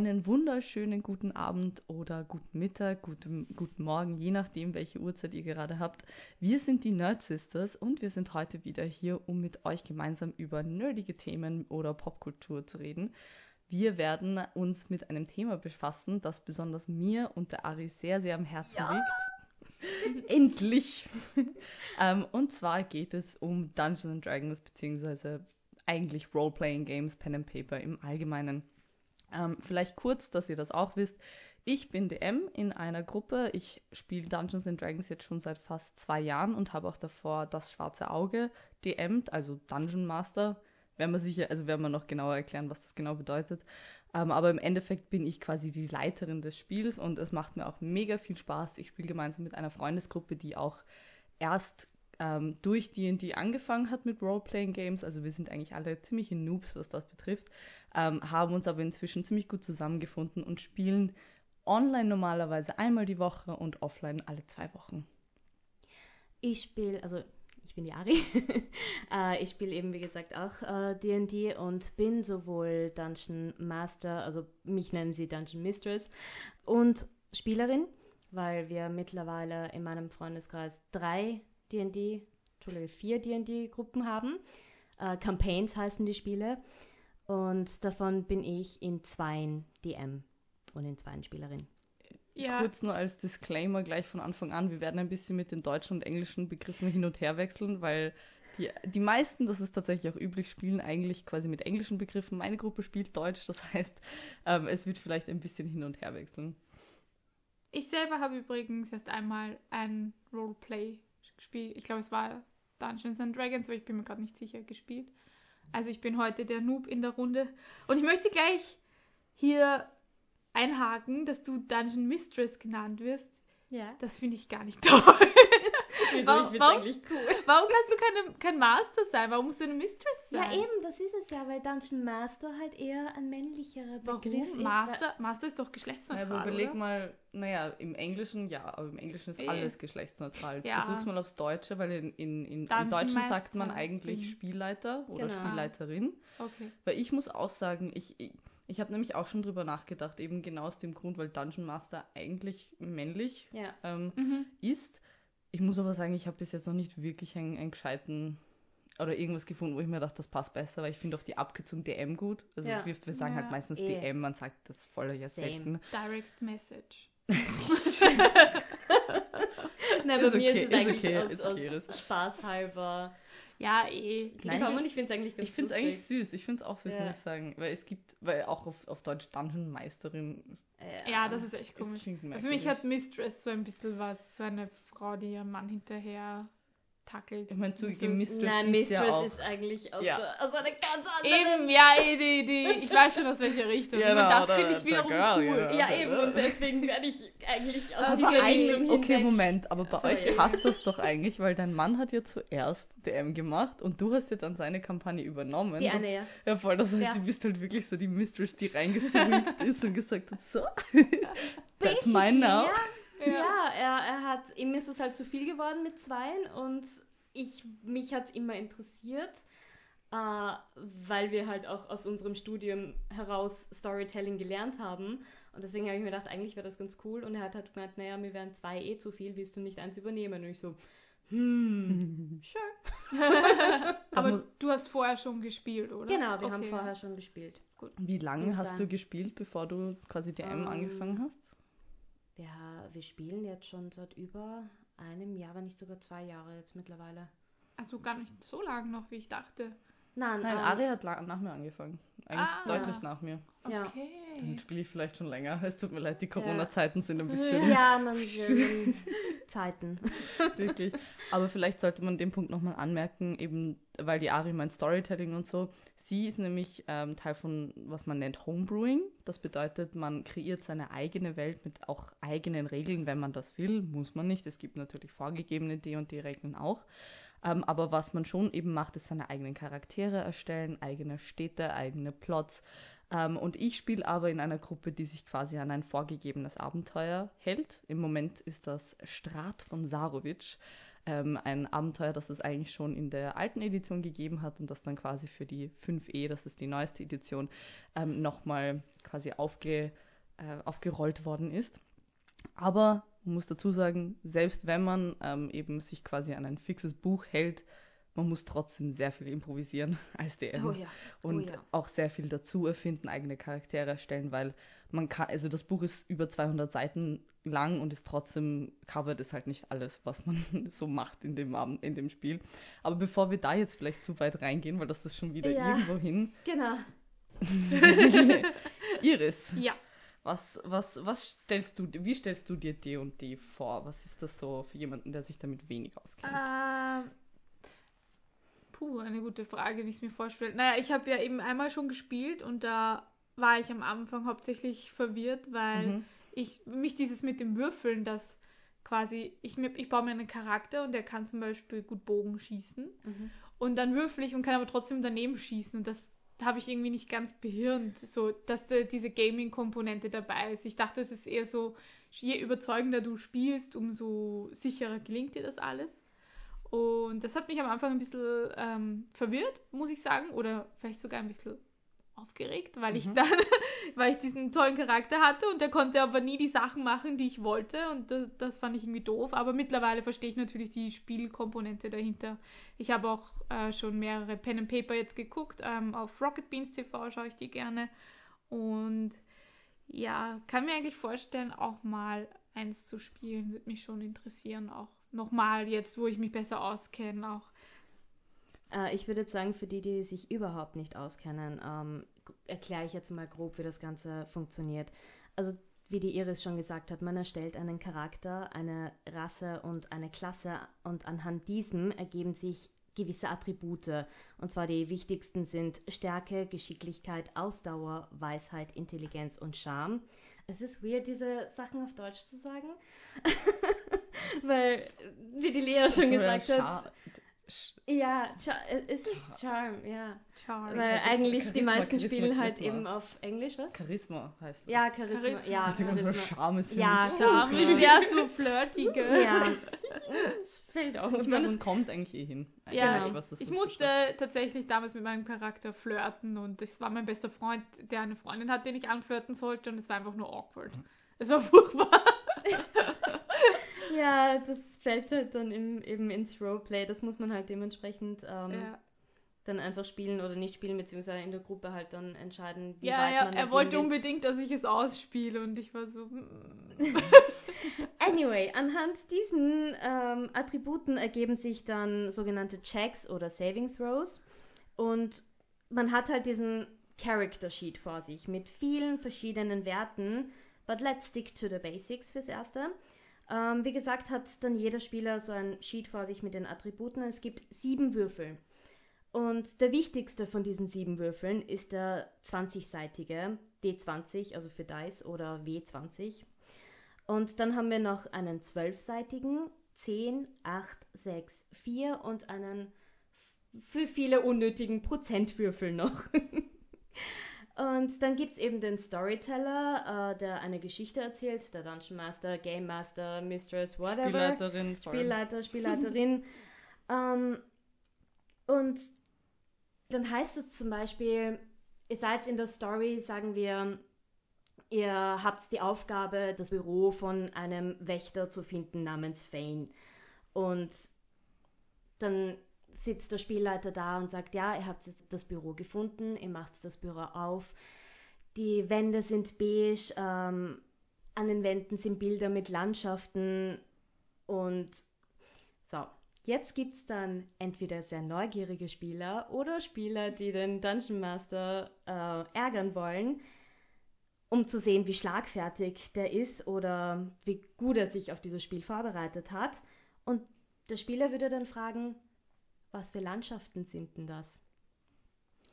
einen wunderschönen guten Abend oder guten Mittag, guten, guten Morgen, je nachdem, welche Uhrzeit ihr gerade habt. Wir sind die Nerd Sisters und wir sind heute wieder hier, um mit euch gemeinsam über nerdige Themen oder Popkultur zu reden. Wir werden uns mit einem Thema befassen, das besonders mir und der Ari sehr, sehr am Herzen ja. liegt. Endlich! ähm, und zwar geht es um Dungeons Dragons, beziehungsweise eigentlich Role-Playing Games, Pen and Paper im Allgemeinen. Ähm, vielleicht kurz, dass ihr das auch wisst. Ich bin DM in einer Gruppe. Ich spiele Dungeons and Dragons jetzt schon seit fast zwei Jahren und habe auch davor das schwarze Auge DM'd, also Dungeon Master. Werden wir sicher, also werden wir noch genauer erklären, was das genau bedeutet. Ähm, aber im Endeffekt bin ich quasi die Leiterin des Spiels und es macht mir auch mega viel Spaß. Ich spiele gemeinsam mit einer Freundesgruppe, die auch erst ähm, durch D&D angefangen hat mit Role-Playing Games. Also wir sind eigentlich alle ziemliche Noobs, was das betrifft ähm, haben uns aber inzwischen ziemlich gut zusammengefunden und spielen online normalerweise einmal die Woche und offline alle zwei Wochen. Ich spiele, also ich bin die Ari. äh, ich spiele eben, wie gesagt, auch D&D äh, und bin sowohl Dungeon Master, also mich nennen sie Dungeon Mistress, und Spielerin, weil wir mittlerweile in meinem Freundeskreis drei D&D, Entschuldige, vier D&D-Gruppen haben. Äh, Campaigns heißen die Spiele. Und davon bin ich in zweien DM und in zweien Spielerin. Ja. Kurz nur als Disclaimer gleich von Anfang an, wir werden ein bisschen mit den deutschen und englischen Begriffen hin und her wechseln, weil die, die meisten, das ist tatsächlich auch üblich, spielen eigentlich quasi mit englischen Begriffen. Meine Gruppe spielt Deutsch, das heißt, ähm, es wird vielleicht ein bisschen hin und her wechseln. Ich selber habe übrigens erst einmal ein Roleplay gespielt. Ich glaube, es war Dungeons and Dragons, aber ich bin mir gerade nicht sicher, gespielt. Also ich bin heute der Noob in der Runde. Und ich möchte gleich hier einhaken, dass du Dungeon Mistress genannt wirst. Ja. Das finde ich gar nicht toll. Wieso? Warum, ich warum, eigentlich cool. Warum kannst du keine, kein Master sein? Warum musst du eine Mistress sein? Ja, eben, das ist es ja, weil Dungeon Master halt eher ein männlicherer Begriff Warum? ist. Master, Master ist doch geschlechtsneutral. Ja, aber überleg oder? mal, naja, im Englischen ja, aber im Englischen ist e. alles geschlechtsneutral. Jetzt ja. versuch's mal aufs Deutsche, weil in, in, in, im Deutschen sagt man eigentlich mhm. Spielleiter oder genau. Spielleiterin. Okay. Weil ich muss auch sagen, ich, ich ich habe nämlich auch schon drüber nachgedacht, eben genau aus dem Grund, weil Dungeon Master eigentlich männlich ja. ähm, mhm. ist. Ich muss aber sagen, ich habe bis jetzt noch nicht wirklich einen, einen gescheiten oder irgendwas gefunden, wo ich mir dachte, das passt besser, weil ich finde auch die Abkürzung DM gut. Also ja. wir, wir, sagen halt ja, halt meistens eh. DM, man sagt das voll ja selten. Direct Message. Nein, bei ist mir okay, ist es eigentlich okay, aus, okay, aus Spaß halber ja, eh. Nein, aber ich finde es eigentlich ganz Ich finde es eigentlich süß. Ich finde es auch süß, ja. muss ich sagen. Weil es gibt, weil auch auf, auf Deutsch Dungeon Meisterin. Ja, ja das ist echt komisch. Für mich hat Mistress so ein bisschen was, so eine Frau, die ihrem Mann hinterher tackelt. Ich meine, zugegeben, Mistress Nein, ist Mistress ja auch... ist eigentlich aus, ja. so, aus einer ganz anderen... Eben, ja, eh, die, die, ich weiß schon, aus welcher Richtung. Genau, das finde ich wiederum girl, cool. Genau, ja, eben, und deswegen werde ich eigentlich aus dieser Richtung Okay, hinweg. Moment, aber bei euch passt das doch eigentlich, weil dein Mann hat ja zuerst DM gemacht und du hast ja dann seine Kampagne übernommen. Die das, eine, ja. Ja, voll, das heißt, ja. du bist halt wirklich so die Mistress, die reingeswingt ist und gesagt hat, so, that's mine now. Ja. Ja, ja er, er hat, ihm ist es halt zu viel geworden mit zweien und ich, mich hat es immer interessiert, äh, weil wir halt auch aus unserem Studium heraus Storytelling gelernt haben. Und deswegen habe ich mir gedacht, eigentlich wäre das ganz cool. Und er hat halt gemeint, naja, mir wären zwei eh zu viel, willst du nicht eins übernehmen? Und ich so, hm, sure. Aber du hast vorher schon gespielt, oder? Genau, wir okay. haben vorher schon gespielt. Gut. Wie lange hast du gespielt, bevor du quasi DM um, ähm, angefangen hast? Ja, wir spielen jetzt schon seit über einem Jahr, wenn nicht sogar zwei Jahre jetzt mittlerweile. Also gar nicht so lange noch, wie ich dachte. Nein, Nein ähm, Ari hat nach mir angefangen. Eigentlich ah, deutlich nach mir. Okay. Dann spiele ich vielleicht schon länger. Es tut mir leid, die Corona-Zeiten sind ein bisschen. Ja, man will Zeiten. Wirklich. Aber vielleicht sollte man den Punkt nochmal anmerken, eben weil die Ari meint Storytelling und so. Sie ist nämlich ähm, Teil von, was man nennt Homebrewing. Das bedeutet, man kreiert seine eigene Welt mit auch eigenen Regeln, wenn man das will. Muss man nicht. Es gibt natürlich vorgegebene D und D Regeln auch. Ähm, aber was man schon eben macht, ist seine eigenen Charaktere erstellen, eigene Städte, eigene Plots. Ähm, und ich spiele aber in einer Gruppe, die sich quasi an ein vorgegebenes Abenteuer hält. Im Moment ist das Strat von Sarovic. ähm, ein Abenteuer, das es eigentlich schon in der alten Edition gegeben hat und das dann quasi für die 5e, das ist die neueste Edition, ähm, nochmal quasi aufge, äh, aufgerollt worden ist. Aber man muss dazu sagen, selbst wenn man ähm, eben sich quasi an ein fixes Buch hält, man muss trotzdem sehr viel improvisieren als DM Oh ja. Oh und ja. auch sehr viel dazu erfinden, eigene Charaktere erstellen, weil man kann, also das Buch ist über 200 Seiten lang und ist trotzdem covert ist halt nicht alles, was man so macht in dem Abend, in dem Spiel. Aber bevor wir da jetzt vielleicht zu weit reingehen, weil das ist schon wieder Ja. irgendwo hin. Genau. Iris, Ja. Was, was, was stellst du, wie stellst du dir D und D vor? Was ist das so für jemanden, der sich damit wenig auskennt? Ähm, puh, eine gute Frage, wie ich es mir vorstelle. Naja, ich habe ja eben einmal schon gespielt und da war ich am Anfang hauptsächlich verwirrt, weil Mhm. ich mich dieses mit dem Würfeln, das quasi, ich, mir, ich baue mir einen Charakter und der kann zum Beispiel gut Bogen schießen Mhm. und dann würfel ich und kann aber trotzdem daneben schießen und das habe ich irgendwie nicht ganz behirnt, so dass da diese Gaming-Komponente dabei ist. Ich dachte, es ist eher so, je überzeugender du spielst, umso sicherer gelingt dir das alles. Und das hat mich am Anfang ein bisschen ähm, verwirrt, muss ich sagen, oder vielleicht sogar ein bisschen aufgeregt, weil ich Mhm. dann, weil ich diesen tollen Charakter hatte und der konnte aber nie die Sachen machen, die ich wollte und das, das fand ich irgendwie doof. Aber mittlerweile verstehe ich natürlich die Spielkomponente dahinter. Ich habe auch äh, schon mehrere Pen and Paper jetzt geguckt. Ähm, auf Rocket Beans TV schaue ich die gerne und ja, kann mir eigentlich vorstellen, auch mal eins zu spielen, würde mich schon interessieren, auch nochmal jetzt, wo ich mich besser auskenne, auch Äh, ich würde jetzt sagen, für die, die sich überhaupt nicht auskennen, ähm, erkläre ich jetzt mal grob, wie das Ganze funktioniert. Also, wie die Iris schon gesagt hat, man erstellt einen Charakter, eine Rasse und eine Klasse und anhand diesem ergeben sich gewisse Attribute. Und zwar die wichtigsten sind Stärke, Geschicklichkeit, Ausdauer, Weisheit, Intelligenz und Charme. Es ist weird, diese Sachen auf Deutsch zu sagen. Weil, wie die Lea schon So, ja, gesagt hat, ja, Char äh, es ist Charm, ja. Charlie. Weil Charisma, eigentlich die Charisma, meisten Charisma, spielen halt eben auf Englisch, was? Charisma heißt das. Ja, Charisma. Charisma. Ja, ich denke mal, Charisma. Charme ist für Ja, mich. Charme. Charme, ja, so flirtige. Ja, es fällt auch Ich meine, es kommt eigentlich eh hin. Ja, Eigentlich, genau. was das Ich so musste beschreibt. tatsächlich damals mit meinem Charakter flirten und das war mein bester Freund, der eine Freundin hat, den ich anflirten sollte und es war einfach nur awkward. Es war furchtbar. Ja, das fällt halt dann im, eben ins Roleplay. Das muss man halt dementsprechend ähm, Ja, dann einfach spielen oder nicht spielen, beziehungsweise in der Gruppe halt dann entscheiden, wie ja, weit ja man er da wollte unbedingt, dass ich es ausspiele und ich war so. mm. Anyway, anhand diesen ähm, Attributen ergeben sich dann sogenannte Checks oder Saving Throws. Und man hat halt diesen Character Sheet vor sich mit vielen verschiedenen Werten. But let's stick to the basics fürs Erste. Ähm, wie gesagt, hat dann jeder Spieler so ein Sheet vor sich mit den Attributen. Es gibt sieben Würfel. Und der wichtigste von diesen sieben Würfeln ist der 20-seitige D20, also für Dice oder W20. Und dann haben wir noch einen zwölfseitigen 10, 8, 6, 4 und einen für viele unnötigen Prozentwürfel noch. und dann gibt es eben den Storyteller, äh, der eine Geschichte erzählt, der Dungeon Master, Game Master, Mistress, whatever. Spielleiterin. Spielleiter, Spielleiterin. ähm, und dann heißt es zum Beispiel, ihr seid in der Story, sagen wir, ihr habt die Aufgabe, das Büro von einem Wächter zu finden namens Fane. Und dann sitzt der Spielleiter da und sagt, ja, ihr habt jetzt das Büro gefunden, ihr macht das Büro auf. Die Wände sind beige, ähm, an den Wänden sind Bilder mit Landschaften und so. Jetzt gibt es dann entweder sehr neugierige Spieler oder Spieler, die den Dungeon Master äh, ärgern wollen, um zu sehen, wie schlagfertig der ist oder wie gut er sich auf dieses Spiel vorbereitet hat. Und der Spieler würde dann fragen, was für Landschaften sind denn das?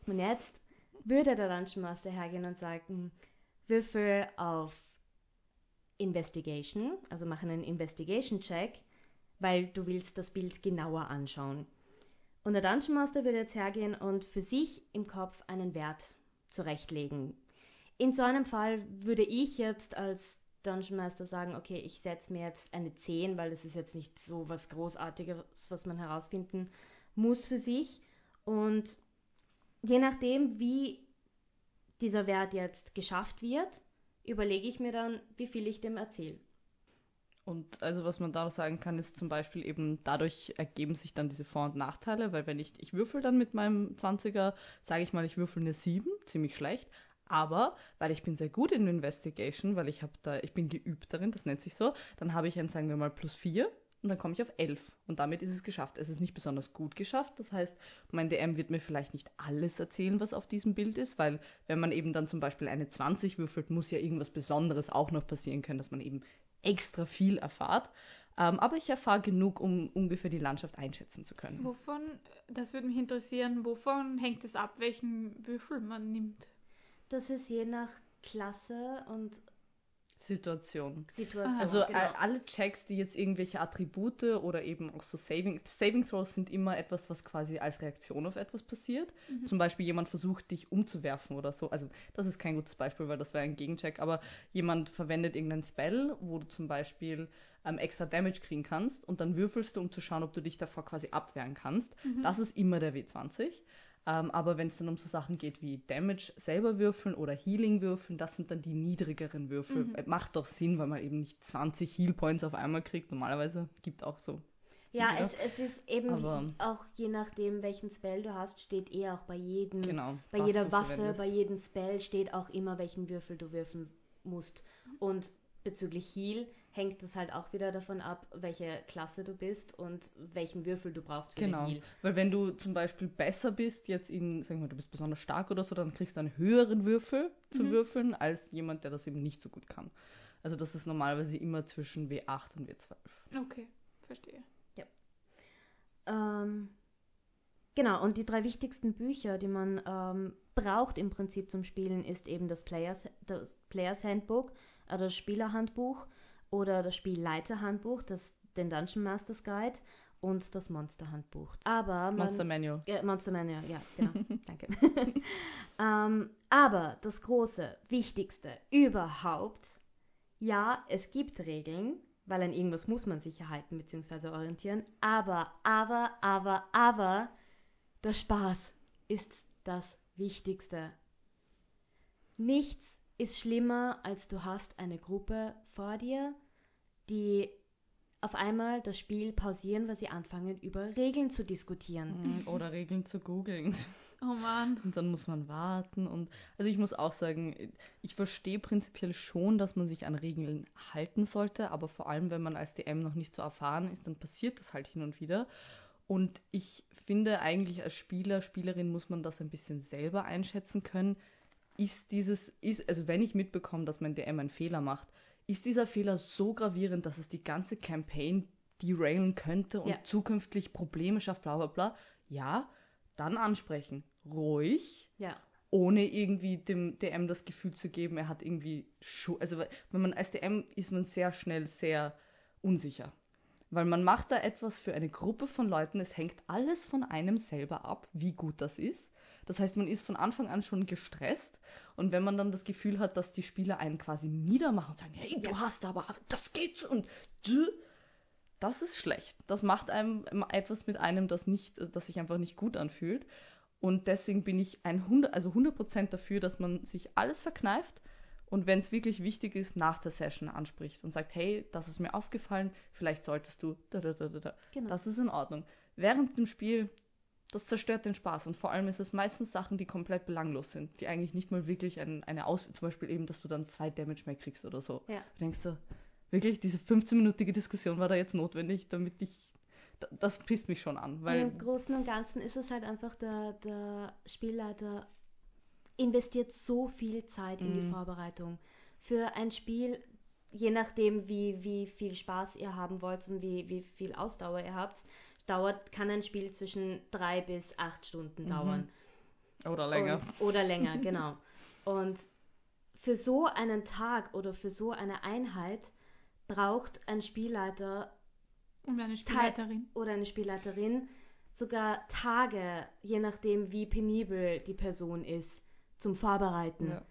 Und jetzt würde der Dungeon Master hergehen und sagen, Würfel auf Investigation, also machen einen Investigation-Check, weil du willst das Bild genauer anschauen. Und der Dungeon Master würde jetzt hergehen und für sich im Kopf einen Wert zurechtlegen. In so einem Fall würde ich jetzt als Dungeon Master sagen, okay, ich setze mir jetzt eine 10, weil das ist jetzt nicht so was Großartiges, was man herausfinden muss für sich. Und je nachdem, wie dieser Wert jetzt geschafft wird, überlege ich mir dann, wie viel ich dem erzähle. Und also was man da sagen kann, ist zum Beispiel eben, dadurch ergeben sich dann diese Vor- und Nachteile, weil wenn ich, ich würfel dann mit meinem 20er, sage ich mal, ich würfel eine 7, ziemlich schlecht, aber weil ich bin sehr gut in Investigation, weil ich habe da, ich bin geübt darin, das nennt sich so, dann habe ich ein, sagen wir mal, plus 4 und dann komme ich auf 11 und damit ist es geschafft. Es ist nicht besonders gut geschafft, das heißt, mein DM wird mir vielleicht nicht alles erzählen, was auf diesem Bild ist, weil wenn man eben dann zum Beispiel eine 20 würfelt, muss ja irgendwas Besonderes auch noch passieren können, dass man eben extra viel erfahrt. Ähm, aber ich erfahre genug, um ungefähr die Landschaft einschätzen zu können. Wovon, das würde mich interessieren, wovon hängt es ab, welchen Würfel man nimmt? Das ist je nach Klasse und Situation. Situation. Also genau. äh, alle Checks, die jetzt irgendwelche Attribute oder eben auch so Saving, Saving Throws sind immer etwas, was quasi als Reaktion auf etwas passiert. Mhm. Zum Beispiel jemand versucht, dich umzuwerfen oder so. Also das ist kein gutes Beispiel, weil das wäre ein Gegencheck. Aber jemand verwendet irgendeinen Spell, wo du zum Beispiel ähm, extra Damage kriegen kannst und dann würfelst du, um zu schauen, ob du dich davor quasi abwehren kannst. Mhm. Das ist immer der W20. Ähm, aber wenn es dann um so Sachen geht wie Damage selber würfeln oder Healing würfeln, das sind dann die niedrigeren Würfel. Mhm. Äh, Macht doch Sinn, weil man eben nicht 20 Heal Points auf einmal kriegt. Normalerweise gibt auch so. ja, ja. es, es ist eben Aber- auch je nachdem, welchen Spell du hast, steht eh auch bei jedem, Genau. bei jeder Waffe, verwendest. bei jedem Spell steht auch immer, welchen Würfel du würfeln musst. Und bezüglich Heal hängt das halt auch wieder davon ab, welche Klasse du bist und welchen Würfel du brauchst für Genau, den Heal. weil wenn du zum Beispiel besser bist, jetzt in, sagen wir mal, du bist besonders stark oder so, dann kriegst du einen höheren Würfel zu Mhm. würfeln, als jemand, der das eben nicht so gut kann. Also das ist normalerweise immer zwischen W8 und W12. Okay, verstehe. Ähm, genau, und die drei wichtigsten Bücher, die man ähm, braucht im Prinzip zum Spielen, ist eben das Players, das Players Handbook, das Spielerhandbuch oder das Spielleiterhandbuch, das, den Dungeon Masters Guide und das Monsterhandbuch. Aber man, Monster Manual. ja, Monster Manual, ja, genau. Danke. ähm, aber das große, wichtigste überhaupt, ja, es gibt Regeln, weil an irgendwas muss man sich erhalten bzw. orientieren, aber, aber, aber, aber, der Spaß ist das Wichtigste. Nichts ist schlimmer, als du hast eine Gruppe vor dir, die auf einmal das Spiel pausieren, weil sie anfangen, über Regeln zu diskutieren. Mhm, Oder Regeln zu googeln. Oh Mann. Und dann muss man warten und also ich muss auch sagen, ich verstehe prinzipiell schon, dass man sich an Regeln halten sollte, aber vor allem, wenn man als DM noch nicht so erfahren ist, dann passiert das halt hin und wieder. Und ich finde eigentlich als Spieler, Spielerin muss man das ein bisschen selber einschätzen können. Ist dieses, ist, also wenn ich mitbekomme, dass mein DM einen Fehler macht, ist dieser Fehler so gravierend, dass es die ganze Campaign derailen könnte und Ja. zukünftig Probleme schafft, bla bla bla. Ja, dann ansprechen. Ruhig, Ja, ohne irgendwie dem DM das Gefühl zu geben, er hat irgendwie Schu Also wenn man als DM ist man sehr schnell sehr unsicher. Weil man macht da etwas für eine Gruppe von Leuten, es hängt alles von einem selber ab, wie gut das ist. Das heißt, man ist von Anfang an schon gestresst und wenn man dann das Gefühl hat, dass die Spieler einen quasi niedermachen und sagen, hey, du hast aber, das geht so und du, das ist schlecht. Das macht einem etwas mit einem, das nicht, das sich einfach nicht gut anfühlt. Und deswegen bin ich ein 100, also 100% dafür, dass man sich alles verkneift und wenn es wirklich wichtig ist, nach der Session anspricht und sagt, hey, das ist mir aufgefallen, vielleicht solltest du, da, da, da, da. genau. Das ist in Ordnung. Während dem Spiel, das zerstört den Spaß und vor allem ist es meistens Sachen, die komplett belanglos sind, die eigentlich nicht mal wirklich ein, eine Aus, zum Beispiel eben, dass du dann zwei Damage mehr kriegst oder so. Ja. Du denkst du, wirklich, diese 15-minütige Diskussion war da jetzt notwendig, damit ich, da- das pisst mich schon an, weil Im Großen und Ganzen ist es halt einfach, der, der Spielleiter investiert so viel Zeit in die Mhm. Vorbereitung. Für ein Spiel, je nachdem, wie, wie viel Spaß ihr haben wollt und wie, wie viel Ausdauer ihr habt, dauert, kann ein Spiel zwischen drei bis acht Stunden Mhm. dauern. oder länger. Und, oder länger, genau. Und für so einen Tag oder für so eine Einheit braucht ein Spielleiter Und eine Spielleiterin. oder eine Spielleiterin sogar Tage, je nachdem, wie penibel die Person ist, zum Vorbereiten. Ja.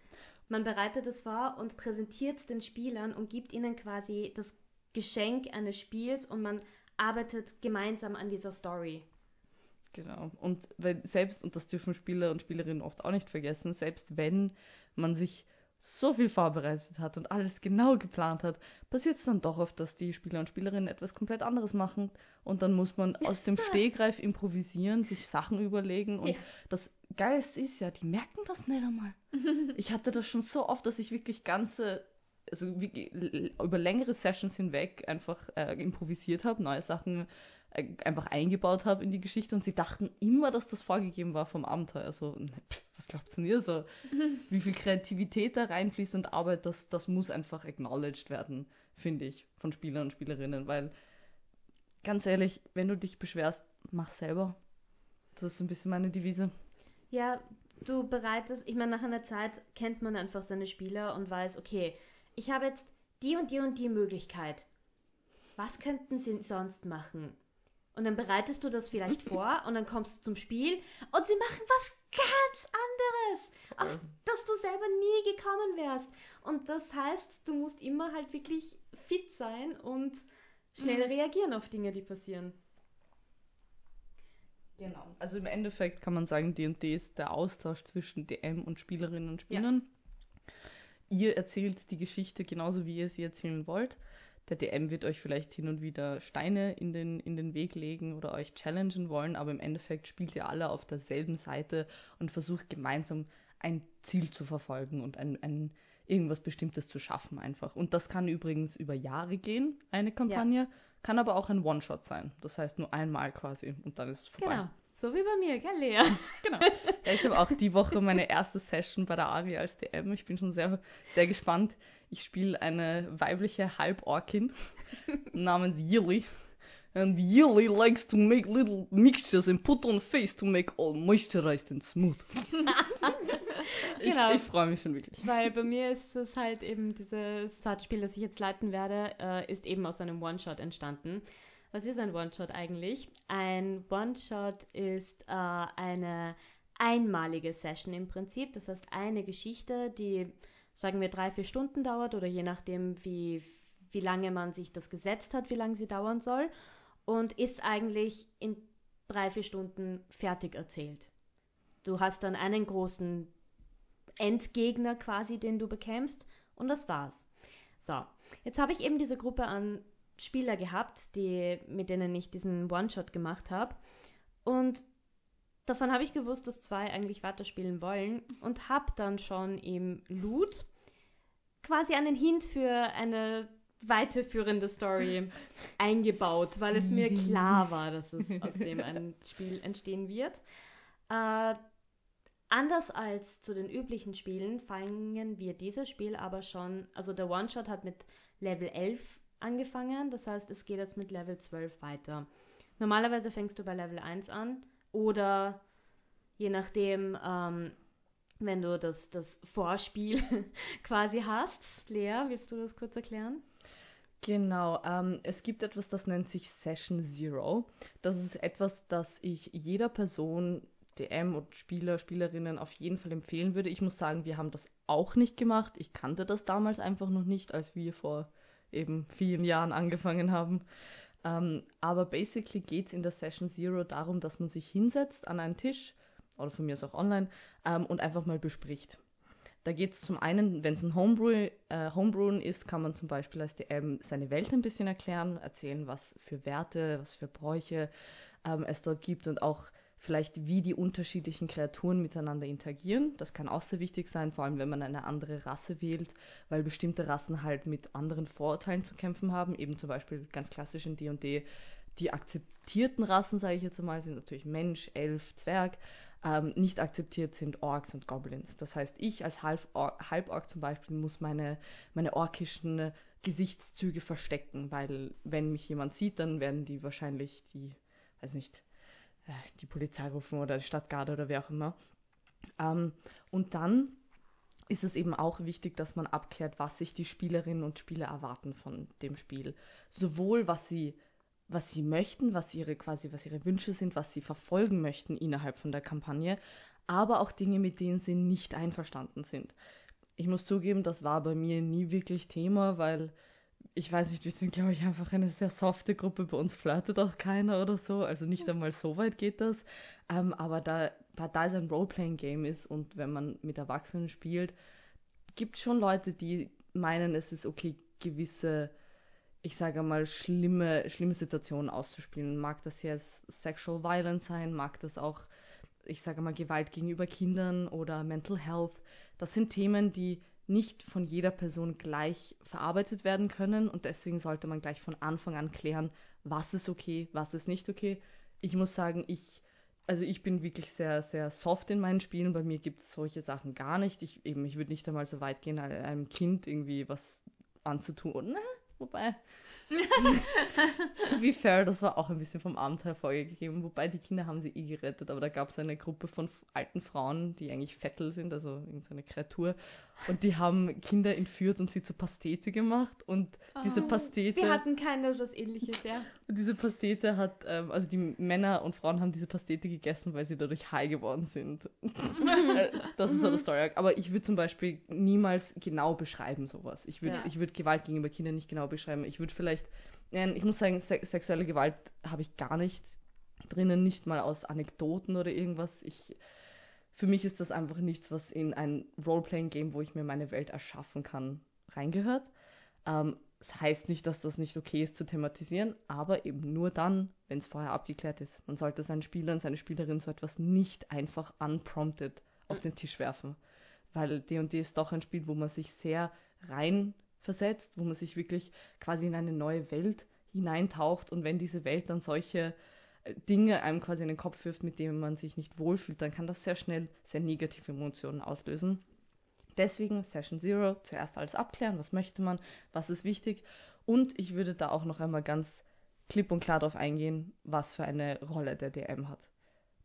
man bereitet es vor und präsentiert es den Spielern und gibt ihnen quasi das Geschenk eines Spiels und man arbeitet gemeinsam an dieser Story. Genau. Und weil selbst, und das dürfen Spieler und Spielerinnen oft auch nicht vergessen, selbst wenn man sich so viel vorbereitet hat und alles genau geplant hat, passiert es dann doch oft, dass die Spieler und Spielerinnen etwas komplett anderes machen und dann muss man aus dem Stegreif improvisieren, sich Sachen überlegen und ja. das Geilste ist ja, die merken das nicht einmal. ich hatte das schon so oft, dass ich wirklich ganze, also wie, über längere Sessions hinweg einfach äh, improvisiert habe, neue Sachen äh, einfach eingebaut habe in die Geschichte und sie dachten immer, dass das vorgegeben war vom Abenteuer. Also, pff, was glaubt ihr so? Wie viel Kreativität da reinfließt und Arbeit, das, das muss einfach acknowledged werden, finde ich, von Spielern und Spielerinnen, weil ganz ehrlich, wenn du dich beschwerst, mach selber. Das ist ein bisschen meine Devise. Ja, du bereitest, ich meine, nach einer Zeit kennt man einfach seine Spieler und weiß, okay, ich habe jetzt die und die und die Möglichkeit. Was könnten sie sonst machen? Und dann bereitest du das vielleicht vor und dann kommst du zum Spiel und sie machen was ganz anderes, auf das du selber nie gekommen wärst. Und das heißt, du musst immer halt wirklich fit sein und schnell mhm. reagieren auf Dinge, die passieren. Genau. Also im Endeffekt kann man sagen, D&D ist der Austausch zwischen DM und Spielerinnen und Spielern. Ihr erzählt die Geschichte genauso, wie ihr sie erzählen wollt. Der DM wird euch vielleicht hin und wieder Steine in den, in den Weg legen oder euch challengen wollen, aber im Endeffekt spielt ihr alle auf derselben Seite und versucht gemeinsam ein Ziel zu verfolgen und ein, ein irgendwas Bestimmtes zu schaffen einfach. Und das kann übrigens über Jahre gehen, eine Kampagne, ja. kann aber auch ein One-Shot sein. Das heißt nur einmal quasi und dann ist es vorbei. Genau. So wie bei mir, gell, Lea? genau. Ja, ich habe auch die Woche meine erste Session bei der Ari als DM. Ich bin schon sehr, sehr gespannt. Ich spiele eine weibliche Halborkin namens Yili. And Yili likes to make little mixtures and put on face to make all moisturized and smooth. genau. Ich, ich freue mich schon wirklich. Weil bei mir ist es halt eben dieses zweite Spiel, das ich jetzt leiten werde, äh, ist eben aus einem One-Shot entstanden. Was ist ein One-Shot eigentlich? Ein One-Shot ist äh, eine einmalige Session im Prinzip. Das heißt, eine Geschichte, die sagen wir, drei, vier Stunden dauert oder je nachdem, wie, wie lange man sich das gesetzt hat, wie lange sie dauern soll und ist eigentlich in drei, vier Stunden fertig erzählt. Du hast dann einen großen Endgegner quasi, den du bekämpfst und das war's. So, jetzt habe ich eben diese Gruppe an Spieler gehabt, die, mit denen ich diesen One-Shot gemacht habe und Davon habe ich gewusst, dass zwei eigentlich weiterspielen wollen und habe dann schon im Loot quasi einen Hint für eine weiterführende Story eingebaut, weil es mir klar war, dass es aus dem ein Spiel entstehen wird. Äh, anders als zu den üblichen Spielen fangen wir dieses Spiel aber schon, also der One-Shot hat mit Level 11 angefangen, das heißt, es geht jetzt mit Level 12 weiter. Normalerweise fängst du bei Level 1 an oder je nachdem, ähm, wenn du das, das Vorspiel quasi hast. Lea, willst du das kurz erklären? Genau, ähm, es gibt etwas, das nennt sich Session Zero. Das ist etwas, das ich jeder Person, DM und Spieler, Spielerinnen auf jeden Fall empfehlen würde. Ich muss sagen, wir haben das auch nicht gemacht. Ich kannte das damals einfach noch nicht, als wir vor eben vielen Jahren angefangen haben. Ähm, aber basically geht es in der Session Zero darum, dass man sich hinsetzt an einen Tisch oder von mir aus auch online ähm, und einfach mal bespricht. Da geht es zum einen, wenn es ein Homebrew, äh, Homebrewen ist, kann man zum Beispiel als DM seine Welt ein bisschen erklären, erzählen, was für Werte, was für Bräuche ähm, es dort gibt und auch vielleicht, wie die unterschiedlichen Kreaturen miteinander interagieren. Das kann auch sehr wichtig sein, vor allem wenn man eine andere Rasse wählt, weil bestimmte Rassen halt mit anderen Vorurteilen zu kämpfen haben. Eben zum Beispiel ganz klassisch in D&D die akzeptierten Rassen, sage ich jetzt einmal, sind natürlich Mensch, Elf, Zwerg. Ähm, nicht akzeptiert sind Orks und Goblins. Das heißt, ich als Halborg zum Beispiel muss meine, meine orkischen Gesichtszüge verstecken, weil wenn mich jemand sieht, dann werden die wahrscheinlich die, weiß nicht, die Polizei rufen oder die Stadtgarde oder wer auch immer. Ähm, und dann ist es eben auch wichtig, dass man abklärt, was sich die Spielerinnen und Spieler erwarten von dem Spiel. Sowohl was sie, was sie möchten, was ihre quasi, was ihre Wünsche sind, was sie verfolgen möchten innerhalb von der Kampagne, aber auch Dinge, mit denen sie nicht einverstanden sind. ich muss zugeben, das war bei mir nie wirklich Thema, weil ich weiß nicht, wir sind, glaube ich, einfach eine sehr softe Gruppe. Bei uns flirtet auch keiner oder so. Also nicht einmal so weit geht das. Ähm, aber da, da es ein Roleplaying-Game ist und wenn man mit Erwachsenen spielt, gibt es schon Leute, die meinen, es ist okay, gewisse, ich sage mal, schlimme, schlimme Situationen auszuspielen. Mag das jetzt Sexual Violence sein, mag das auch, ich sage mal, Gewalt gegenüber Kindern oder Mental Health. Das sind Themen, die nicht von jeder Person gleich verarbeitet werden können und deswegen sollte man gleich von Anfang an klären, was ist okay, was ist nicht okay. Ich muss sagen, ich, also ich bin wirklich sehr, sehr soft in meinen Spielen. Bei mir gibt es solche Sachen gar nicht. Ich, eben, ich würde nicht einmal so weit gehen, einem Kind irgendwie was anzutun. Na, wobei, to be fair, das war auch ein bisschen vom Abenteuer vorgegeben, wobei die Kinder haben sie eh gerettet, aber da gab es eine Gruppe von alten Frauen, die eigentlich Vettel sind, also irgendeine Kreatur, und die haben Kinder entführt und sie zur Pastete gemacht und oh, diese Pastete... Wir hatten keine was ähnliches, ja. Und diese Pastete hat, ähm, also die Männer und Frauen haben diese Pastete gegessen, weil sie dadurch high geworden sind. Äh, das ist so der Story. Aber ich würde zum Beispiel niemals genau beschreiben sowas. Ich würde ja. würd Gewalt gegenüber Kindern nicht genau beschreiben. Ich würde vielleicht ich muss sagen, se sexuelle Gewalt habe ich gar nicht drinnen, nicht mal aus Anekdoten oder irgendwas. Ich, für mich ist das einfach nichts, was in ein Roleplaying-Game, wo ich mir meine Welt erschaffen kann, reingehört. Ähm, das heißt nicht, dass das nicht okay ist zu thematisieren, aber eben nur dann, wenn es vorher abgeklärt ist. Man sollte seinen Spieler und seine Spielerin so etwas nicht einfach unprompted auf den Tisch werfen. Weil D&D ist doch ein Spiel, wo man sich sehr rein versetzt, wo man sich wirklich quasi in eine neue Welt hineintaucht und wenn diese Welt dann solche äh, Dinge einem quasi in den Kopf wirft, mit denen man sich nicht wohlfühlt, dann kann das sehr schnell sehr negative Emotionen auslösen. Deswegen Session Zero, zuerst alles abklären, was möchte man, was ist wichtig und ich würde da auch noch einmal ganz klipp und klar darauf eingehen, was für eine Rolle der DM hat.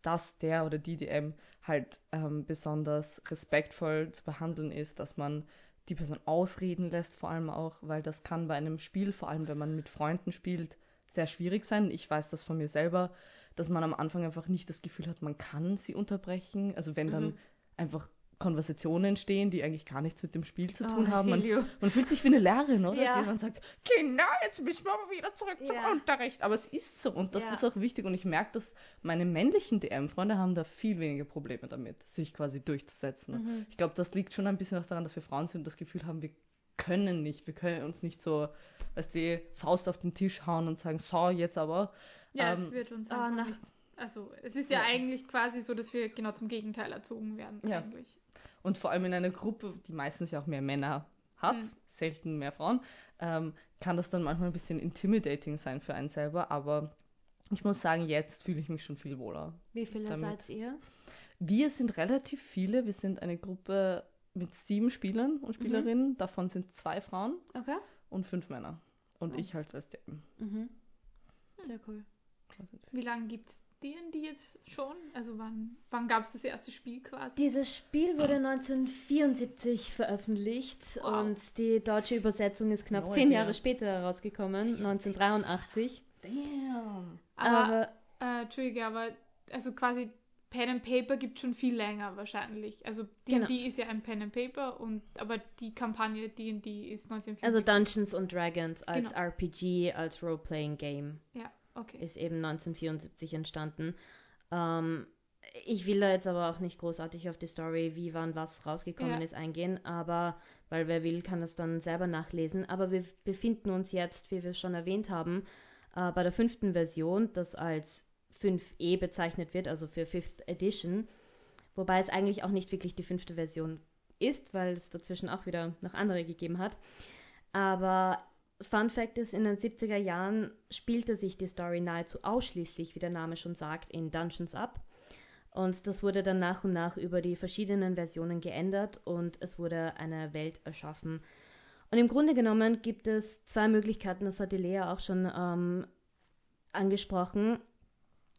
Dass der oder die DM halt ähm, besonders respektvoll zu behandeln ist, dass man die Person ausreden lässt, vor allem auch, weil das kann bei einem Spiel, vor allem wenn man mit Freunden spielt, sehr schwierig sein. Ich weiß das von mir selber, dass man am Anfang einfach nicht das Gefühl hat, man kann sie unterbrechen. Also wenn dann mhm. einfach Konversationen entstehen, die eigentlich gar nichts mit dem Spiel zu tun oh, haben. Man, man, fühlt sich wie eine Lehrerin, oder? Ja. Die dann sagt, Kinder, jetzt müssen wir aber wieder zurück zum ja. Unterricht. Aber es ist so und das ja. ist auch wichtig und ich merke, dass meine männlichen DM-Freunde haben da viel weniger Probleme damit, sich quasi durchzusetzen. Mhm. Ich glaube, das liegt schon ein bisschen auch daran, dass wir Frauen sind und das Gefühl haben, wir können nicht, wir können uns nicht so, weißt du, Faust auf den Tisch hauen und sagen, so, jetzt aber. Ja, ähm, es wird uns ah, einfach nicht also es ist ja, ja, eigentlich quasi so, dass wir genau zum Gegenteil erzogen werden. Ja. Eigentlich. Und vor allem in einer Gruppe, die meistens ja auch mehr Männer hat, mhm. selten mehr Frauen, ähm, kann das dann manchmal ein bisschen intimidating sein für einen selber. Aber ich muss sagen, jetzt fühle ich mich schon viel wohler. Wie viele damit. seid ihr? Wir sind relativ viele. Wir sind eine Gruppe mit sieben Spielern und Spielerinnen. Mhm. Davon sind zwei Frauen okay. und fünf Männer. Und oh. ich halt als DM. Mhm. Sehr cool. Wie lange gibt es D&D jetzt schon? Also wann, wann gab es das erste Spiel quasi? Dieses Spiel wurde 1974 veröffentlicht wow. und die deutsche Übersetzung ist knapp no zehn Jahre später herausgekommen, 1983. Damn. Aber, aber äh, Entschuldige, aber also quasi Pen and Paper gibt schon viel länger wahrscheinlich. Also D&D genau. ist ja ein Pen and Paper und aber die Kampagne D&D ist 1974. Also Dungeons and Dragons als genau. RPG, als Role-Playing Game. Ja. Okay. Ist eben 1974 entstanden. Ähm, ich will da jetzt aber auch nicht großartig auf die Story, wie wann was rausgekommen ja. ist, eingehen, aber weil wer will, kann das dann selber nachlesen. Aber wir befinden uns jetzt, wie wir es schon erwähnt haben, äh, bei der fünften Version, das als 5e bezeichnet wird, also für Fifth Edition, wobei es eigentlich auch nicht wirklich die fünfte Version ist, weil es dazwischen auch wieder noch andere gegeben hat. Aber Fun Fact ist, in den 70er Jahren spielte sich die Story nahezu ausschließlich, wie der Name schon sagt, in Dungeons ab. Und das wurde dann nach und nach über die verschiedenen Versionen geändert und es wurde eine Welt erschaffen. Und im Grunde genommen gibt es zwei Möglichkeiten, das hat die Lea auch schon ähm, angesprochen.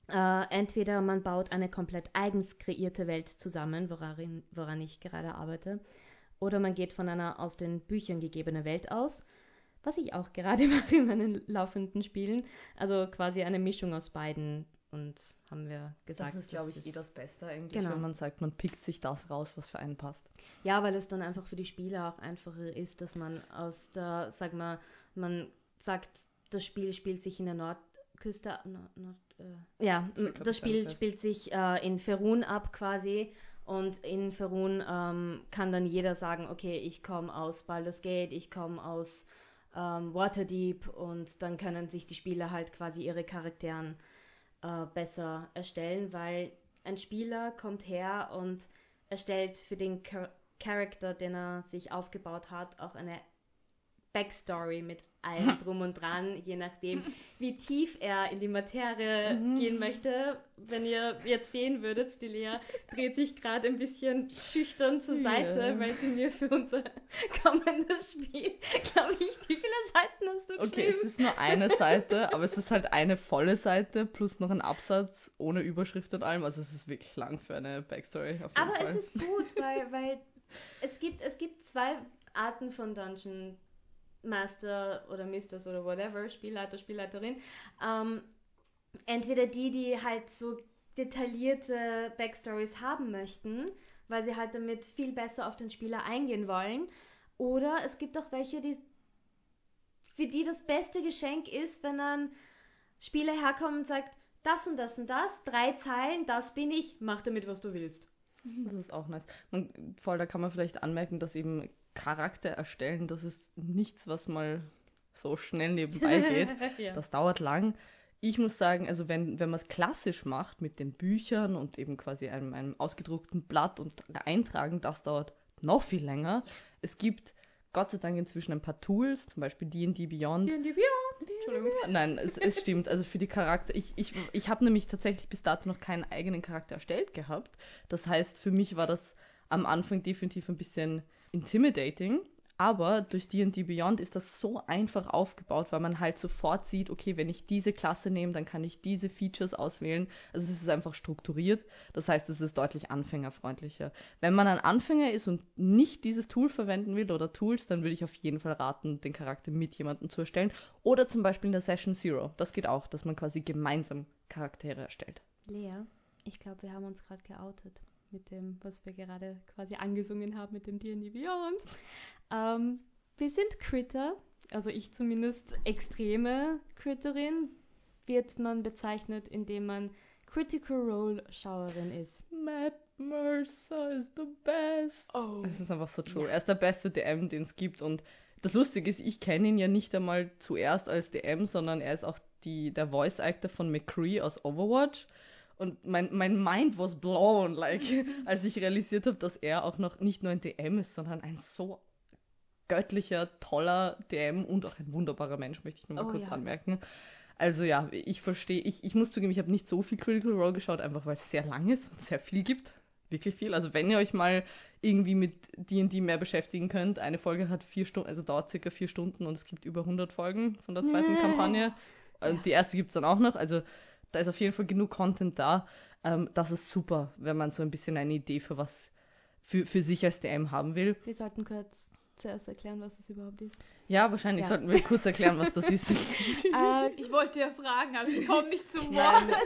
Äh, entweder man baut eine komplett eigens kreierte Welt zusammen, woran, woran ich gerade arbeite, oder man geht von einer aus den Büchern gegebenen Welt aus was ich auch gerade mache in meinen laufenden Spielen. Also quasi eine Mischung aus beiden und haben wir gesagt. Das ist, glaube ich, eh das Beste eigentlich, Genau. wenn man sagt, man pickt sich das raus, was für einen passt. Ja, weil es dann einfach für die Spieler auch einfacher ist, dass man aus der, sag mal, man sagt, das Spiel spielt sich in der Nordküste, Nord, Nord, äh, ja, glaub, das Spiel spielt sich äh, in Ferun ab quasi und in Ferun ähm, kann dann jeder sagen, okay, ich komme aus Baldur's Gate, ich komme aus ähm, Waterdeep und dann können sich die Spieler halt quasi ihre Charakteren äh, besser erstellen, weil ein Spieler kommt her und erstellt für den Char Charakter, den er sich aufgebaut hat, auch eine Backstory mit allem drum und dran, je nachdem, wie tief er in die Materie Mhm. gehen möchte. Wenn ihr jetzt sehen würdet, die Lea dreht sich gerade ein bisschen schüchtern zur Seite, Ja. weil sie mir für unser kommendes Spiel, glaube ich, wie viele Seiten hast du Okay, geschrieben? es ist nur eine Seite, aber es ist halt eine volle Seite plus noch ein Absatz ohne Überschrift und allem. Also es ist wirklich lang für eine Backstory Aber Fall. es ist gut, weil, weil es, gibt, es gibt zwei Arten von Dungeon Master oder Mistress oder whatever, Spielleiter, Spielleiterin. Ähm, entweder die, die halt so detaillierte Backstories haben möchten, weil sie halt damit viel besser auf den Spieler eingehen wollen. Oder es gibt auch welche, die für die das beste Geschenk ist, wenn ein Spieler herkommt und sagt, das und das und das, drei Zeilen, das bin ich, mach damit, was du willst. Das ist auch nice. Man, voll, da kann man vielleicht anmerken, dass eben Charakter erstellen, das ist nichts, was mal so schnell nebenbei geht. ja. Das dauert lang. Ich muss sagen, also wenn, wenn man es klassisch macht mit den Büchern und eben quasi einem, einem ausgedruckten Blatt und Eintragen, das dauert noch viel länger. Es gibt Gott sei Dank inzwischen ein paar Tools, zum Beispiel D&D Beyond. D&D Beyond. Entschuldigung. Nein, es, es stimmt. Also für die Charakter. Ich, ich, ich habe nämlich tatsächlich bis dato noch keinen eigenen Charakter erstellt gehabt. Das heißt, für mich war das am Anfang definitiv ein bisschen intimidating. Aber durch D&D Beyond ist das so einfach aufgebaut, weil man halt sofort sieht, okay, wenn ich diese Klasse nehme, dann kann ich diese Features auswählen. Also es ist einfach strukturiert. Das heißt, es ist deutlich anfängerfreundlicher. Wenn man ein Anfänger ist und nicht dieses Tool verwenden will oder Tools, dann würde ich auf jeden Fall raten, den Charakter mit jemandem zu erstellen. Oder zum Beispiel in der Session Zero. Das geht auch, dass man quasi gemeinsam Charaktere erstellt. Lea, ich glaube, wir haben uns gerade geoutet mit dem, was wir gerade quasi angesungen haben mit dem D&D Beyond. Ähm, wir sind Critter, also ich zumindest extreme Critterin, wird man bezeichnet, indem man Critical Role Schauerin ist. Matt Mercer is the best. Oh. Es ist einfach so true. Ja. Er ist der beste DM, den es gibt. Und das Lustige ist, ich kenne ihn ja nicht einmal zuerst als DM, sondern er ist auch die, der Voice Actor von McCree aus Overwatch. Und mein, mein Mind was blown, like, als ich realisiert habe, dass er auch noch nicht nur ein DM ist, sondern ein so göttlicher, toller DM und auch ein wunderbarer Mensch, möchte ich nur mal Oh kurz ja. anmerken. Also ja, ich verstehe, ich, ich muss zugeben, ich habe nicht so viel Critical Role geschaut, einfach weil es sehr lang ist und sehr viel gibt. Wirklich viel. Also wenn ihr euch mal irgendwie mit D&D mehr beschäftigen könnt, eine Folge hat vier Stunden, also dauert circa vier Stunden und es gibt über 100 Folgen von der zweiten Nee. Kampagne. Und Ja. Die erste gibt es dann auch noch, also da ist auf jeden Fall genug Content da. Ähm, das ist super, wenn man so ein bisschen eine Idee für was für, für sich als DM haben will. Wir sollten kurz zuerst erklären, was das überhaupt ist. Ja, wahrscheinlich Ja. sollten wir kurz erklären, was das ist. äh, Ich wollte ja fragen, aber ich komme nicht zum Nein, Wort.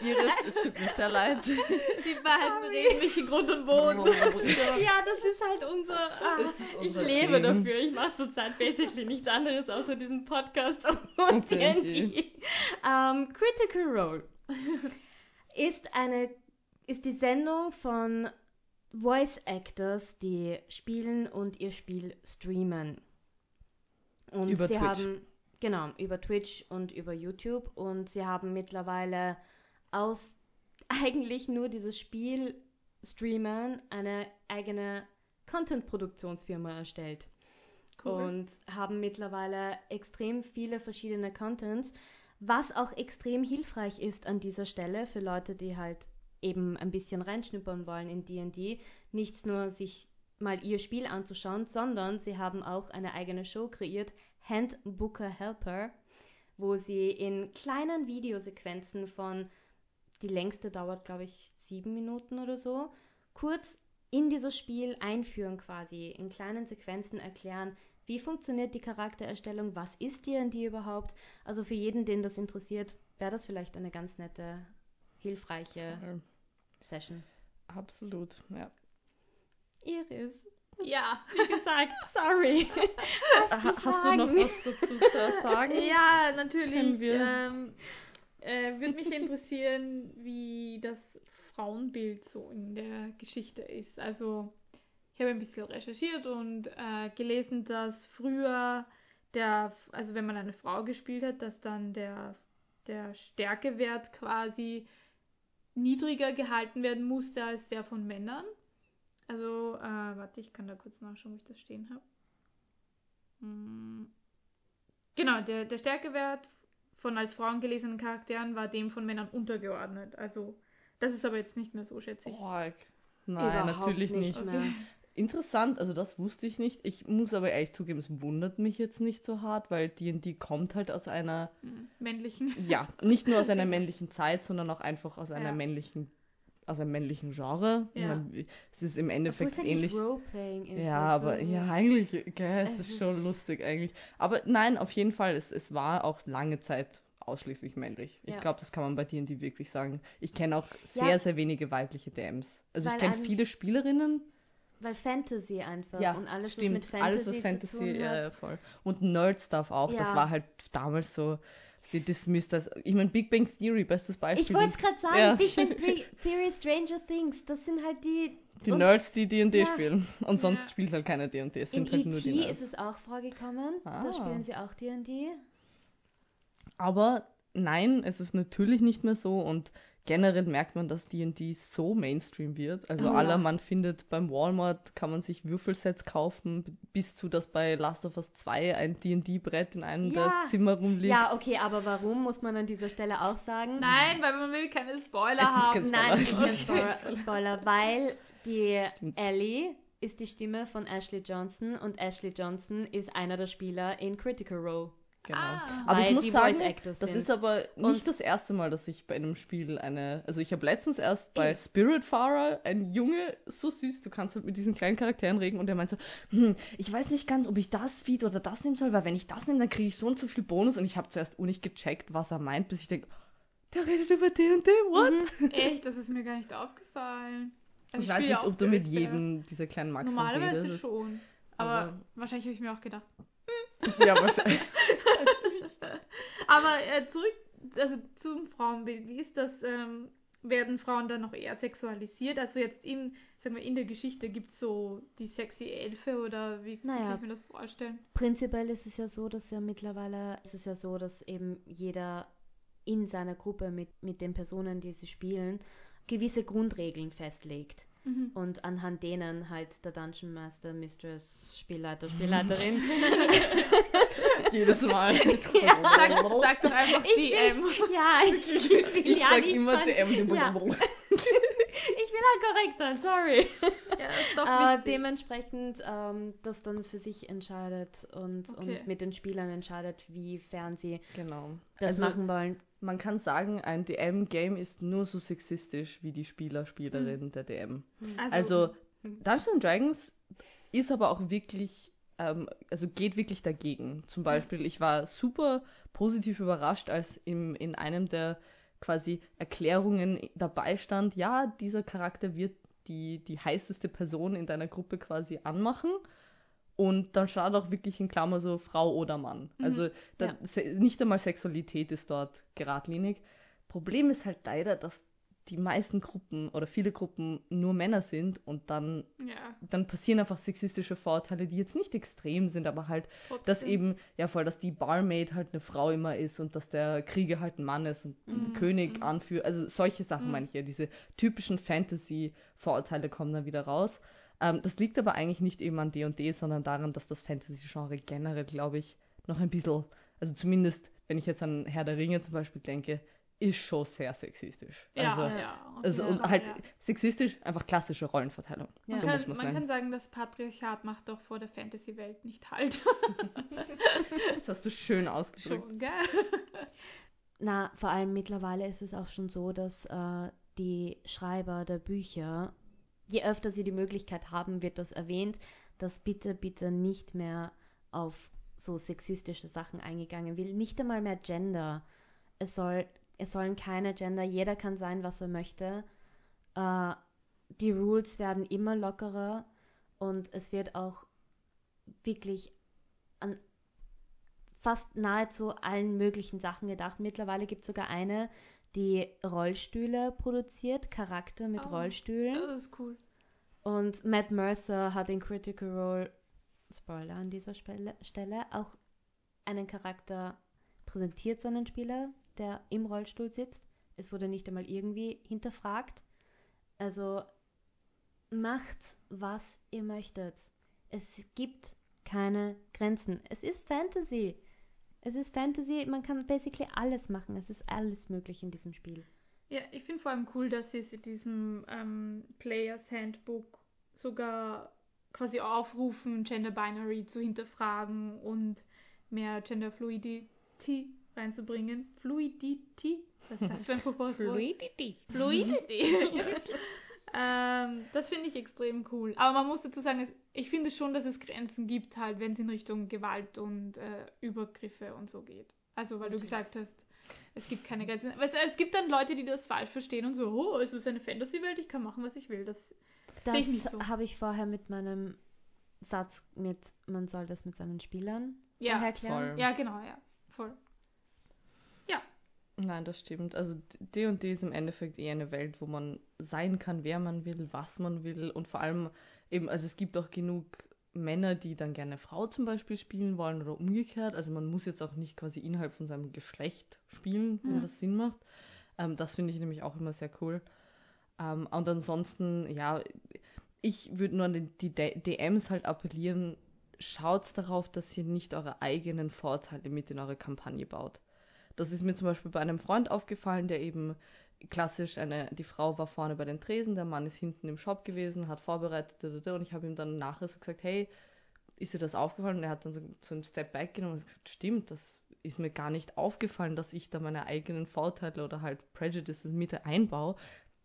Iris, es tut mir sehr leid. Die beiden reden mich in Grund und Boden. ja, das ist halt unser. Ah, ist ich unser lebe Ding. dafür. Ich mache zurzeit basically nichts anderes außer diesen Podcast und D&D. D&D. Ähm, Critical Role ist eine ist die Sendung von Voice Actors, die spielen und ihr Spiel streamen. Und Über sie Twitch. haben genau über Twitch und über YouTube und sie haben mittlerweile aus eigentlich nur dieses Spiel streamen eine eigene Content-Produktionsfirma erstellt Cool. und haben mittlerweile extrem viele verschiedene Contents, was auch extrem hilfreich ist an dieser Stelle für Leute, die halt eben ein bisschen reinschnuppern wollen in D&D, nicht nur sich mal ihr Spiel anzuschauen, sondern sie haben auch eine eigene Show kreiert, Handbooker Helper, wo sie in kleinen Videosequenzen von, die längste dauert glaube ich sieben Minuten oder so, kurz in dieses Spiel einführen quasi, in kleinen Sequenzen erklären, wie funktioniert die Charaktererstellung, was ist D&D überhaupt. Also für jeden, den das interessiert, wäre das vielleicht eine ganz nette, hilfreiche. Session. Absolut, ja. Iris, Ja. wie gesagt, sorry. Ha hast du noch was dazu zu sagen? Ja, natürlich. wir- Ähm, äh, Würde mich interessieren, wie das Frauenbild so in der Geschichte ist. Also, ich habe ein bisschen recherchiert und äh, gelesen, dass früher der, also wenn man eine Frau gespielt hat, dass dann der, der Stärkewert quasi niedriger gehalten werden musste als der von Männern. Also, äh, warte, ich kann da kurz nachschauen, wo ich das stehen habe. Hm. Genau, der, der Stärkewert von als Frauen gelesenen Charakteren war dem von Männern untergeordnet. Also, das ist aber jetzt nicht mehr so, schätze ich. Org. Nein, Überhaupt natürlich nicht. nicht mehr. Interessant, also das wusste ich nicht. Ich muss aber ehrlich zugeben, es wundert mich jetzt nicht so hart, weil D&D kommt halt aus einer, Hm, Männlichen. ja, nicht nur aus einer männlichen Zeit, sondern auch einfach aus einer Ja. männlichen, aus einem männlichen Genre. Ich Ja. meine, es ist im Obwohl Endeffekt es eigentlich ähnlich. Roleplaying ist. Ja, aber so. ja, eigentlich, gell, es ist schon lustig eigentlich. Aber nein, auf jeden Fall, es, es war auch lange Zeit ausschließlich männlich. Ich Ja. glaube, das kann man bei D&D wirklich sagen. Ich kenne auch sehr, Ja. sehr wenige weibliche DMs. Also Weil ich kenne viele Spielerinnen. Weil Fantasy einfach Ja, und alles, stimmt. was mit Fantasy, alles, was Fantasy, zu tun hat. ja, voll. Und Nerd-Stuff auch. Das Ja. war halt damals so, die dismissed als, ich meine, Big Bang Theory, bestes Beispiel. Ich wollte es gerade sagen, Ja. Big Bang Theory, Stranger Things, das sind halt die... Die Nerds, die D&D Ja. spielen. Und sonst Ja. spielt halt keiner D&D. Es In sind halt nur die. Nerds. ist es auch vorgekommen, Ah. da spielen sie auch D&D. Aber nein, es ist natürlich nicht mehr so und generell merkt man, dass D&D so Mainstream wird. Also Oh, aller, ja. man findet beim Walmart, kann man sich Würfelsets kaufen, bis zu, dass bei Last of Us 2 ein D&D-Brett in einem Ja. der Zimmer rumliegt. Ja, okay, aber warum, muss man an dieser Stelle auch sagen? Nein, weil man will keine Spoiler Es ist haben. kein Spoiler. Nein, ist kein. Spoiler, Spoiler, weil die Stimmt. Ellie ist die Stimme von Ashley Johnson und Ashley Johnson ist einer der Spieler in Critical Role. Genau. Ah. aber ich muss sagen, das sind. ist aber nicht Und- das erste Mal, dass ich bei einem Spiel eine. Also ich habe letztens erst bei Ich- Spiritfarer ein Junge, so süß, du kannst halt mit diesen kleinen Charakteren reden und der meint so, hm, ich weiß nicht ganz, ob ich das Feed oder das nehmen soll, weil wenn ich das nehme, dann kriege ich so und so viel Bonus und ich habe zuerst auch nicht gecheckt, was er meint, bis ich denke, der redet über D&D, what? Mhm. Echt, das ist mir gar nicht aufgefallen. Also ich weiß spiele nicht, ob du mit jedem dieser kleinen Maxen Normalerweise redest. schon. Aber, Aber- wahrscheinlich habe ich mir auch gedacht. Ja, wahrscheinlich. Aber äh, zurück, also zum Frauenbild. Wie ist das? Ähm, werden Frauen dann noch eher sexualisiert? Also jetzt in, sagen wir, in der Geschichte gibt es so die sexy Elfe oder wie, Naja. kann ich mir das vorstellen? Prinzipiell ist es ja so, dass ja mittlerweile ist es ja so, dass eben jeder in seiner Gruppe mit, mit den Personen, die sie spielen, gewisse Grundregeln festlegt. Mhm. Und anhand denen halt der Dungeon Master, Mistress, Spielleiter, Spielleiterin. Jedes Mal. Sag, sag doch einfach Ich DM. ja, ich, ich will Ich ja sag nicht immer DM. Ja. Ich will halt korrekt sein, sorry. Ja, ist doch Äh, wichtig. dementsprechend ähm, das dann für sich entscheidet und, Okay. und mit den Spielern entscheidet, wiefern sie Genau. das Also, machen wollen. Man kann sagen, ein DM-Game ist nur so sexistisch wie die Spieler, Spielerin der DM. Also, Dungeons and Dragons ist aber auch wirklich, ähm, also geht wirklich dagegen. Zum Beispiel, ich war super positiv überrascht, als im, in einem der quasi Erklärungen dabei stand, ja, dieser Charakter wird die, die heißeste Person in deiner Gruppe quasi anmachen. Und dann stand auch wirklich in Klammer so Frau oder Mann. Mhm. Also da, Ja. nicht einmal Sexualität ist dort geradlinig. Problem ist halt leider, dass die meisten Gruppen oder viele Gruppen nur Männer sind und dann, ja, dann passieren einfach sexistische Vorurteile, die jetzt nicht extrem sind, aber halt, trotzdem. dass eben, ja voll, dass die Barmaid halt eine Frau immer ist und dass der Krieger halt ein Mann ist und Mhm, König mhm. anführt. Also solche Sachen Mhm. meine ich ja, diese typischen Fantasy-Vorurteile kommen dann wieder raus. Ähm, das liegt aber eigentlich nicht eben an D&D, sondern daran, dass das Fantasy-Genre generell, glaube ich, noch ein bisschen, also zumindest, wenn ich jetzt an Herr der Ringe zum Beispiel denke, ist schon sehr sexistisch. Ja, also, ja. also jeden und halt ja. sexistisch, einfach klassische Rollenverteilung. Ja. Man, So kann, muss man man sagen. kann sagen, das Patriarchat macht doch vor der Fantasy-Welt nicht halt. Das hast du schön ausgedrückt. Schon, gell? Na, vor allem mittlerweile ist es auch schon so, dass äh, die Schreiber der Bücher, je öfter sie die Möglichkeit haben, wird das erwähnt, dass bitte, bitte nicht mehr auf so sexistische Sachen eingegangen will. Nicht einmal mehr Gender. Es, soll, es sollen keine Gender, jeder kann sein, was er möchte. Äh, die Rules werden immer lockerer und es wird auch wirklich an fast nahezu allen möglichen Sachen gedacht. Mittlerweile gibt es sogar eine, die Rollstühle produziert, Charakter mit Oh, Rollstühlen. Das ist cool. Und Matt Mercer hat in Critical Role, Spoiler an dieser Stelle, auch einen Charakter präsentiert, seinen Spieler, der im Rollstuhl sitzt. Es wurde nicht einmal irgendwie hinterfragt. Also macht, was ihr möchtet. Es gibt keine Grenzen. Es ist Fantasy. Es ist Fantasy, man kann basically alles machen. Es ist alles möglich in diesem Spiel. Ja, ich finde vor allem cool, dass sie es in diesem ähm, Players Handbook sogar quasi aufrufen, Gender Binary zu hinterfragen und mehr Gender Fluidity reinzubringen. Fluidity? Was ist das für ein furchtbares Wort? Fluidity. Fluidity. ähm, das finde ich extrem cool. Aber man muss dazu sagen, ich finde schon, dass es Grenzen gibt, halt, wenn es in Richtung Gewalt und äh, Übergriffe und so geht. Also, weil du Natürlich. gesagt hast, es gibt keine Grenzen. Weißt du, es gibt dann Leute, die das falsch verstehen und so, oh, es ist eine Fantasy-Welt, ich kann machen, was ich will. Das, Sehe ich nicht Das so. habe ich vorher mit meinem Satz mit, man soll das mit seinen Spielern ja, vorher klären. voll. ja, genau, ja, voll. Nein, das stimmt. Also D&D ist im Endeffekt eher eine Welt, wo man sein kann, wer man will, was man will und vor allem eben, also es gibt auch genug Männer, die dann gerne Frau zum Beispiel spielen wollen oder umgekehrt. Also man muss jetzt auch nicht quasi innerhalb von seinem Geschlecht spielen, wenn Mhm. das Sinn macht. Ähm, das finde ich nämlich auch immer sehr cool. Ähm, und ansonsten, ja, ich würde nur an den, die DMs halt appellieren, schaut darauf, dass ihr nicht eure eigenen Vorteile mit in eure Kampagne baut. Das ist mir zum Beispiel bei einem Freund aufgefallen, der eben klassisch eine, die Frau war vorne bei den Tresen, der Mann ist hinten im Shop gewesen, hat vorbereitet und ich habe ihm dann nachher so gesagt, hey, ist dir das aufgefallen? Und er hat dann so, so einen Step back genommen und gesagt, stimmt, das ist mir gar nicht aufgefallen, dass ich da meine eigenen Vorteile oder halt Prejudices mit einbaue.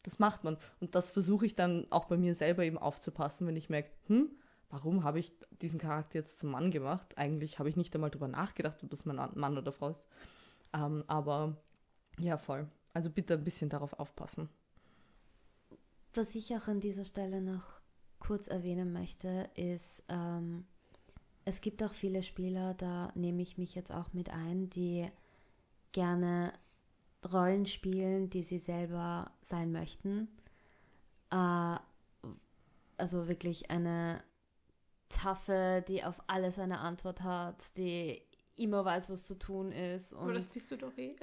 Das macht man. Und das versuche ich dann auch bei mir selber eben aufzupassen, wenn ich merke, hm, warum habe ich diesen Charakter jetzt zum Mann gemacht? Eigentlich habe ich nicht einmal drüber nachgedacht, ob das mein Mann oder Frau ist. Ähm, aber ja, voll. Also bitte ein bisschen darauf aufpassen. Was ich auch an dieser Stelle noch kurz erwähnen möchte, ist, ähm, es gibt auch viele Spieler, da nehme ich mich jetzt auch mit ein, die gerne Rollen spielen, die sie selber sein möchten. Äh, also wirklich eine taffe, die auf alles eine Antwort hat, die immer weiß, was zu tun ist. Aber Und das bist du doch eh.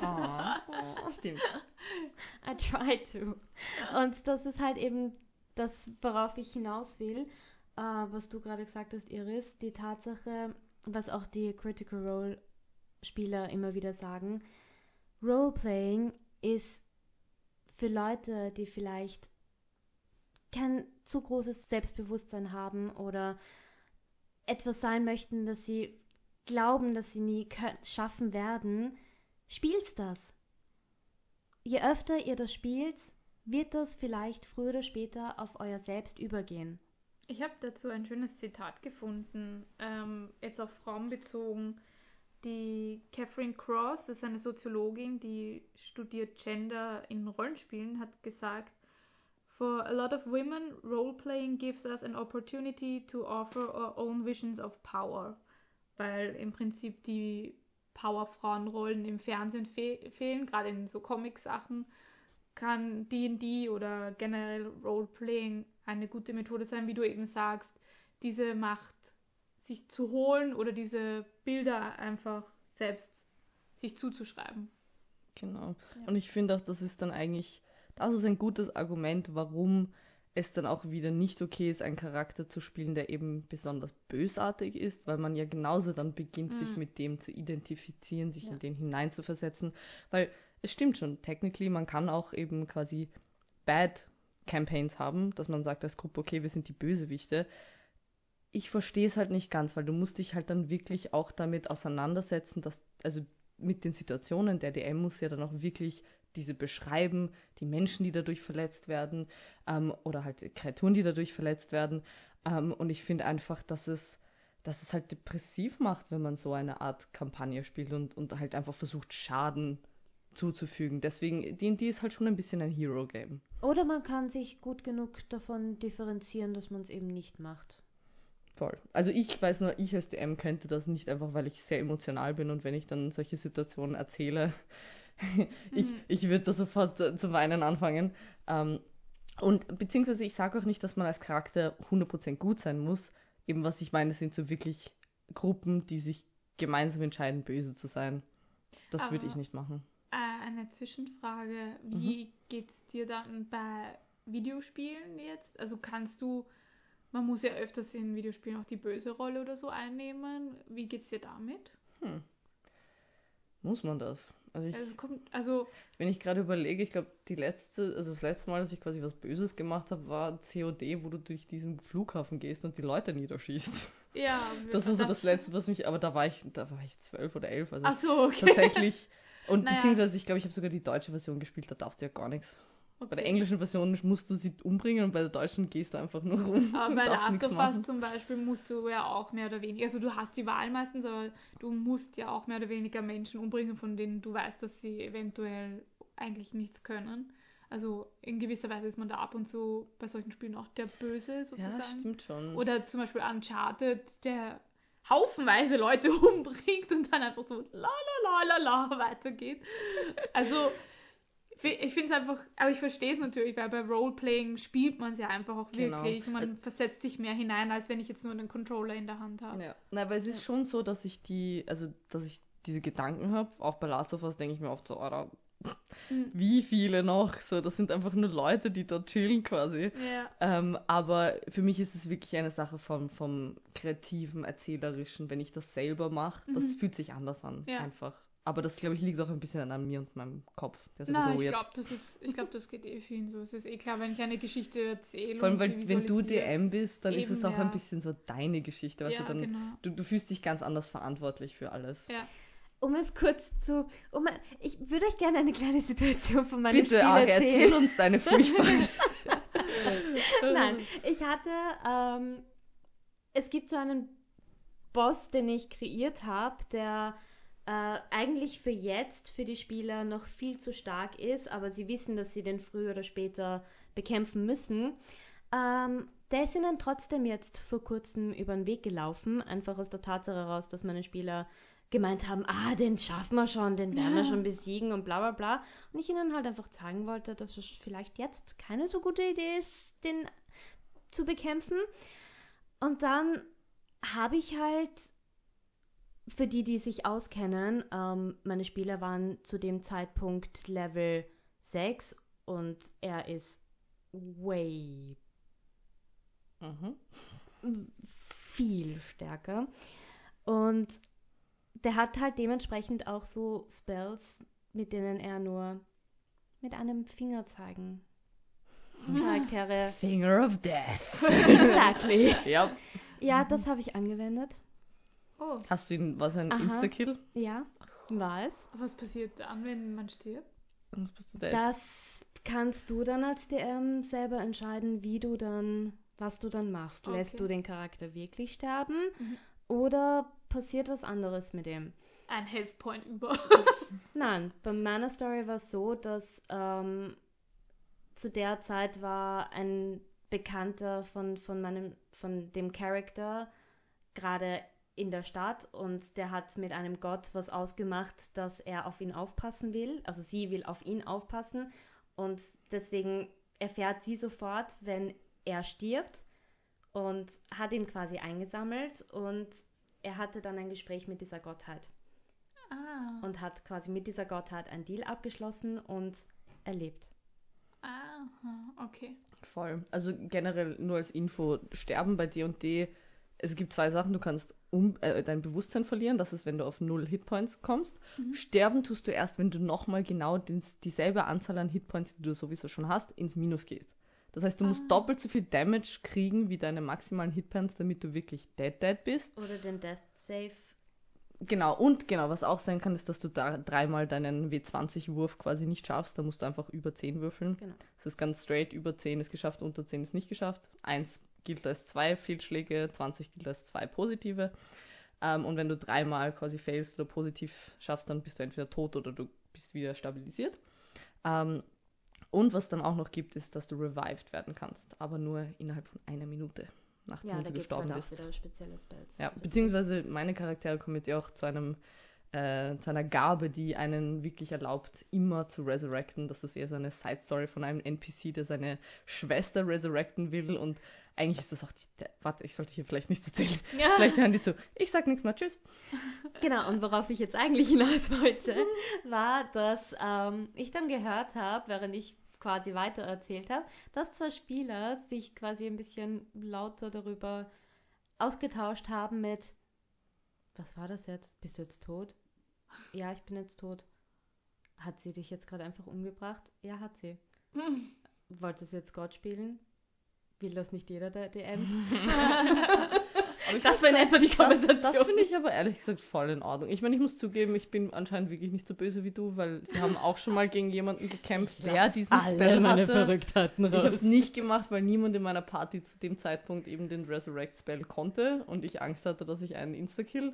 Oh, stimmt. I try to. Und das ist halt eben das, worauf ich hinaus will, äh, was du gerade gesagt hast, Iris, die Tatsache, was auch die Critical Role Spieler immer wieder sagen, Roleplaying ist für Leute, die vielleicht kein zu großes Selbstbewusstsein haben oder etwas sein möchten, das sie glauben, dass sie nie schaffen werden, spielt das je öfter ihr das spielt, wird das vielleicht früher oder später auf euer Selbst übergehen. Ich habe dazu ein schönes Zitat gefunden, ähm, jetzt auf Frauen bezogen. Die Catherine Cross, das ist eine Soziologin, die studiert Gender in Rollenspielen, hat gesagt, For a lot of women, role-playing gives us an opportunity to offer our own visions of power. Weil im Prinzip die Powerfrauenrollen im Fernsehen fe fehlen, gerade in so Comic-Sachen, kann D&D oder generell Roleplaying eine gute Methode sein, wie du eben sagst, diese Macht sich zu holen oder diese Bilder einfach selbst sich zuzuschreiben. Genau. Ja. Und ich finde auch, das ist dann eigentlich, das ist ein gutes Argument, warum es dann auch wieder nicht okay ist, einen Charakter zu spielen, der eben besonders bösartig ist, weil man ja genauso dann beginnt, sich Mhm. mit dem zu identifizieren, sich Ja. in den hineinzuversetzen. Weil es stimmt schon, technically, man kann auch eben quasi Bad Campaigns haben, dass man sagt als Gruppe, okay, wir sind die Bösewichte. Ich verstehe es halt nicht ganz, weil du musst dich halt dann wirklich auch damit auseinandersetzen, dass, also mit den Situationen, der DM muss ja dann auch wirklich diese beschreiben, die Menschen, die dadurch verletzt werden, ähm, oder halt Kreaturen, die dadurch verletzt werden. Ähm, und ich finde einfach, dass es dass es halt depressiv macht, wenn man so eine Art Kampagne spielt und, und halt einfach versucht, Schaden zuzufügen. Deswegen, D&D ist halt schon ein bisschen ein Hero-Game. Oder man kann sich gut genug davon differenzieren, dass man es eben nicht macht. Voll. Also ich weiß nur, ich als DM könnte das nicht einfach, weil ich sehr emotional bin und wenn ich dann solche Situationen erzähle, ich, Mhm. ich würde da sofort äh, zu weinen anfangen. Ähm, und beziehungsweise ich sage auch nicht, dass man als Charakter 100% gut sein muss. Eben was ich meine, sind so wirklich Gruppen, die sich gemeinsam entscheiden, böse zu sein. Das würde ich nicht machen. Äh, eine Zwischenfrage. Mhm. Wie geht's dir dann bei Videospielen jetzt? Also kannst du, man muss ja öfters in Videospielen auch die böse Rolle oder so einnehmen. Wie geht's dir damit? Hm. Muss man das? Also ich, Also, kommt, also wenn ich gerade überlege, ich glaube, die letzte, also das letzte Mal, dass ich quasi was Böses gemacht habe, war COD, wo du durch diesen Flughafen gehst und die Leute niederschießt. ja. Das war so das letzte, was mich, aber da war ich, da war ich zwölf oder elf, also Ach so, okay. tatsächlich. Und Naja. beziehungsweise, ich glaube, ich habe sogar die deutsche Version gespielt, da darfst du ja gar nichts. Bei der Okay. englischen Version musst du sie umbringen und bei der deutschen gehst du einfach nur rum. Aber bei Last of. Us zum Beispiel musst du ja auch mehr oder weniger, also du hast die Wahl meistens, aber du musst ja auch mehr oder weniger Menschen umbringen, von denen du weißt, dass sie eventuell eigentlich nichts können. Also in gewisser Weise ist man da ab und zu bei solchen Spielen auch der Böse sozusagen. Ja, stimmt schon. Oder zum Beispiel Uncharted, der haufenweise Leute umbringt und dann einfach so la la la la la weitergeht. Also ich finde es einfach, aber ich verstehe es natürlich, weil bei Roleplaying spielt man es ja einfach auch Genau. wirklich. Man versetzt sich mehr hinein, als wenn ich jetzt nur einen Controller in der Hand habe. Ja, na, weil es ist schon so, dass ich die, also dass ich diese Gedanken habe, auch bei Last of Us denke ich mir oft so, Alter, Mhm. wie viele noch? So, das sind einfach nur Leute, die da chillen quasi. Ja. Ähm, aber für mich ist es wirklich eine Sache vom, vom kreativen, erzählerischen, wenn ich das selber mache, das Mhm. fühlt sich anders an, Ja. einfach. Aber das, glaube ich, liegt auch ein bisschen an mir und meinem Kopf. Der ist ein Na, bisschen ich glaube, das ist, ich glaube, das geht eh vielen so. Es ist eh klar, wenn ich eine Geschichte erzähle. Vor allem, und weil sie wenn du. DM bist, dann ist Eben, es auch ja. ein bisschen so deine Geschichte. Weißt Ja, du, dann, genau. du, du fühlst dich ganz anders verantwortlich für alles. Ja. Um es kurz zu. Um, ich würde euch gerne eine kleine Situation von meinem Bitte, Spiel Ari, erzählen. erzähl uns deine furchtbare. Nein, ich hatte, ähm, es gibt so einen Boss, den ich kreiert habe, der äh, eigentlich für jetzt, für die Spieler noch viel zu stark ist, aber sie wissen, dass sie den früher oder später bekämpfen müssen. Ähm, der ist ihnen trotzdem jetzt vor kurzem über den Weg gelaufen, einfach aus der Tatsache heraus, dass meine Spieler gemeint haben, ah, den schaffen wir schon, den werden wir Ja. schon besiegen und bla bla bla. Und ich ihnen halt einfach zeigen wollte, dass es vielleicht jetzt keine so gute Idee ist, den zu bekämpfen. Und dann habe ich halt, für die, die sich auskennen, ähm, meine Spieler waren zu dem Zeitpunkt Level 6 und er ist way mhm. viel stärker. Und der hat halt dementsprechend auch so Spells, mit denen er nur mit einem Finger zeigen Charaktere. Finger of Death. exactly. ja. Ja, das habe ich angewendet. Oh, Hast du ihn, was ein. Insta-Kill? Ja, war es. was passiert dann, wenn man stirbt? Sonst bist du dead. Das kannst du dann als DM selber entscheiden, wie du dann, was du dann machst. Lässt Okay. du den Charakter wirklich sterben Mhm. oder passiert was anderes mit ihm? Ein Health Point über. Nein, bei meiner Story war es so, dass ähm, zu der Zeit war ein Bekannter von, von meinem, von dem Charakter gerade in der Stadt und der hat mit einem Gott was ausgemacht, dass er auf ihn aufpassen will. Also sie will auf ihn aufpassen und deswegen erfährt sie sofort, wenn er stirbt und hat ihn quasi eingesammelt und er hatte dann ein Gespräch mit dieser Gottheit ah. und hat quasi mit dieser Gottheit einen Deal abgeschlossen und erlebt. Aha, okay. Voll. Also generell nur als Info, Sterben bei D&D, es gibt zwei Sachen, du kannst um, äh, dein Bewusstsein verlieren, das ist, wenn du auf null Hitpoints kommst. Mhm. Sterben tust du erst, wenn du nochmal genau den, dieselbe Anzahl an Hitpoints, die du sowieso schon hast, ins Minus gehst. Das heißt, du musst Ah. doppelt so viel Damage kriegen wie deine maximalen Hitpoints, damit du wirklich dead dead bist. Oder den Death Save. Genau, und genau, was auch sein kann, ist, dass du da dreimal deinen W20-Wurf quasi nicht schaffst. Da musst du einfach über 10 würfeln. Genau. Das ist ganz straight, über 10 ist geschafft, unter 10 ist nicht geschafft. Eins gilt als zwei Fehlschläge, 20 gilt als zwei positive. Ähm, und wenn du dreimal quasi failst oder positiv schaffst, dann bist du entweder tot oder du bist wieder stabilisiert. Ähm, und was dann auch noch gibt, ist, dass du revived werden kannst, aber nur innerhalb von einer Minute, nachdem Ja, du gestorben halt auch bist. Ja, Das- beziehungsweise meine Charaktere kommen jetzt ja auch zu einem äh, zu einer Gabe, die einen wirklich erlaubt, immer zu resurrecten. Das ist eher so eine Side-Story von einem NPC, der seine Schwester resurrecten will und eigentlich ist das auch die, warte, ich sollte hier vielleicht nichts erzählen. Ja. Vielleicht hören die zu. Ich sag nichts mehr. Tschüss. Genau, und worauf ich jetzt eigentlich hinaus wollte, war, dass ähm, ich dann gehört habe, während ich quasi weiter erzählt habe, dass zwei Spieler sich quasi ein bisschen lauter darüber ausgetauscht haben mit, was war das jetzt? Bist du jetzt tot? Ja, ich bin jetzt tot. Hat sie dich jetzt gerade einfach umgebracht? Ja, hat sie. Hm. Wollte sie jetzt Gott spielen? Will das nicht jeder, der DM? Aber ich Das sagen, etwa die Das, Konversation. das finde ich aber ehrlich gesagt voll in Ordnung. Ich meine, ich muss zugeben, ich bin anscheinend wirklich nicht so böse wie du, weil sie haben auch schon mal gegen jemanden gekämpft, der diesen Spell hatte. Verrücktheiten Ich habe es nicht gemacht, weil niemand in meiner Party zu dem Zeitpunkt eben den Resurrect Spell konnte und ich Angst hatte, dass ich einen Insta-Kill.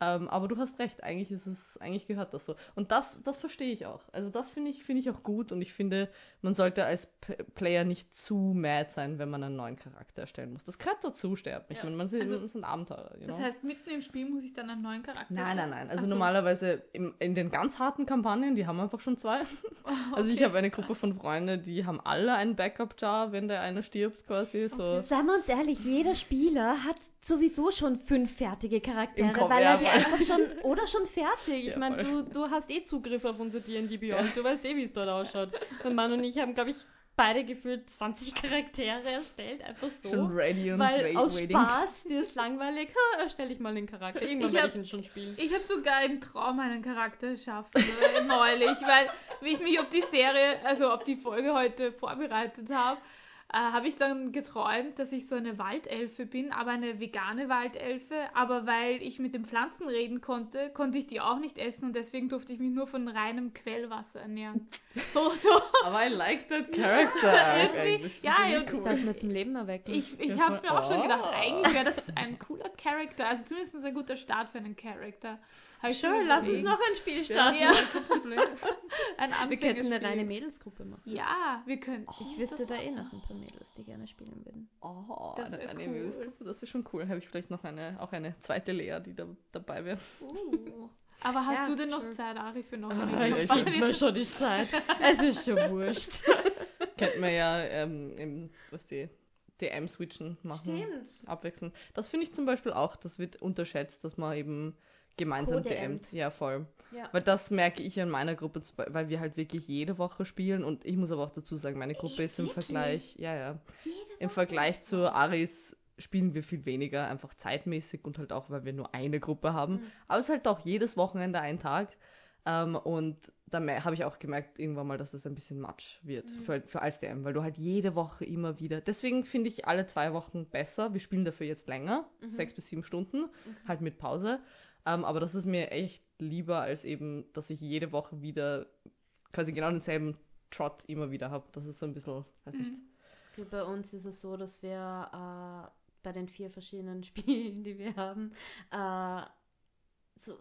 Ähm, aber du hast recht, eigentlich ist es, eigentlich gehört das so. Und das, das verstehe ich auch. Also das finde ich, finde ich auch gut und ich finde, man sollte als P Player nicht zu mad sein, wenn man einen neuen Charakter erstellen muss. Das gehört dazu, sterben. Ich Ja. meine, man sind, Also, man sind Abenteurer. You Das know? heißt, mitten im Spiel muss ich dann einen neuen Charakter Nein, nein, nein. Also so. normalerweise im, in den ganz harten Kampagnen, die haben einfach schon zwei. Also ich Okay. habe eine Gruppe von Freunden, die haben alle einen Backup-Jar, wenn der eine stirbt quasi. So. Seien wir uns ehrlich, jeder Spieler hat sowieso schon fünf fertige Charaktere, Kopf, weil ja, er die einfach schon, oder schon fertig. Ich Ja, meine, du, du hast eh Zugriff auf unser D&D Beyond, du weißt eh, wie es dort ausschaut. Mein Mann und ich haben, glaube ich, beide gefühlt 20 Charaktere erstellt, einfach so. Schon ready und weil aus waiting. Spaß, dir ist langweilig, ha, erstelle ich mal den Charakter. Irgendwann Ich werde ich ihn schon spielen. Ich habe sogar im Traum einen Charakter erschaffen, äh, neulich, weil wie ich mich auf die Serie, also auf die Folge heute vorbereitet habe, äh, habe ich dann geträumt, dass ich so eine Waldelfe bin, aber eine vegane Waldelfe. Aber weil ich mit den Pflanzen reden konnte, konnte ich die auch nicht essen und deswegen durfte ich mich nur von reinem Quellwasser ernähren. So, so. Aber I like that character. arc Irgendwie, ja, irgendwie cool. Darf mir zum Leben erwecken. Ich, ich Ja, habe mir auch schon gedacht, Oh. eigentlich wäre das ein cooler Charakter, also zumindest ein guter Start für einen Charakter. Hab ich schon lass uns noch ein Spiel starten. Ja, ein Wir könnten eine reine Mädelsgruppe machen. Ja, wir können. Ich wüsste da eh noch ein paar Mädels, die gerne spielen würden. Oh, Das eine, wär eine cool. Mädelsgruppe, das wäre schon cool. Habe ich vielleicht noch eine, auch eine zweite Lea, die da dabei wäre. Uh. Aber hast Ja, du denn noch sure. Zeit, Ari, für noch Ah, eine ich Kampagne? hab mir schon die Zeit. Es ist schon wurscht. Könnten wir ja ähm, im, was die DM switchen machen. Stimmt. Abwechseln. Das finde ich zum Beispiel auch, das wird unterschätzt, dass man eben gemeinsam. DMt. Ja, voll. Ja. Weil das merke ich an meiner Gruppe, weil wir halt wirklich jede Woche spielen und ich muss aber auch dazu sagen, meine Gruppe ist im Wirklich? Vergleich, ja, ja, im Vergleich zu Aris spielen wir viel weniger, einfach zeitmäßig und halt auch, weil wir nur eine Gruppe haben. Mhm. Aber es ist halt doch jedes Wochenende ein Tag. Ähm, und da habe ich auch gemerkt irgendwann mal, dass es ein bisschen Matsch wird Mhm. für, für als DM, weil du halt jede Woche immer wieder. Deswegen finde ich alle zwei Wochen besser. Wir spielen dafür jetzt länger, Mhm. sechs bis sieben Stunden, halt mit Pause. Ähm, aber das ist mir echt lieber, als eben, dass ich jede Woche wieder quasi genau denselben Trot immer wieder habe. Das ist so ein bisschen, weiß nicht. Mhm. Okay, Bei uns ist es so, dass wir äh, bei den vier verschiedenen Spielen, die wir haben, äh, so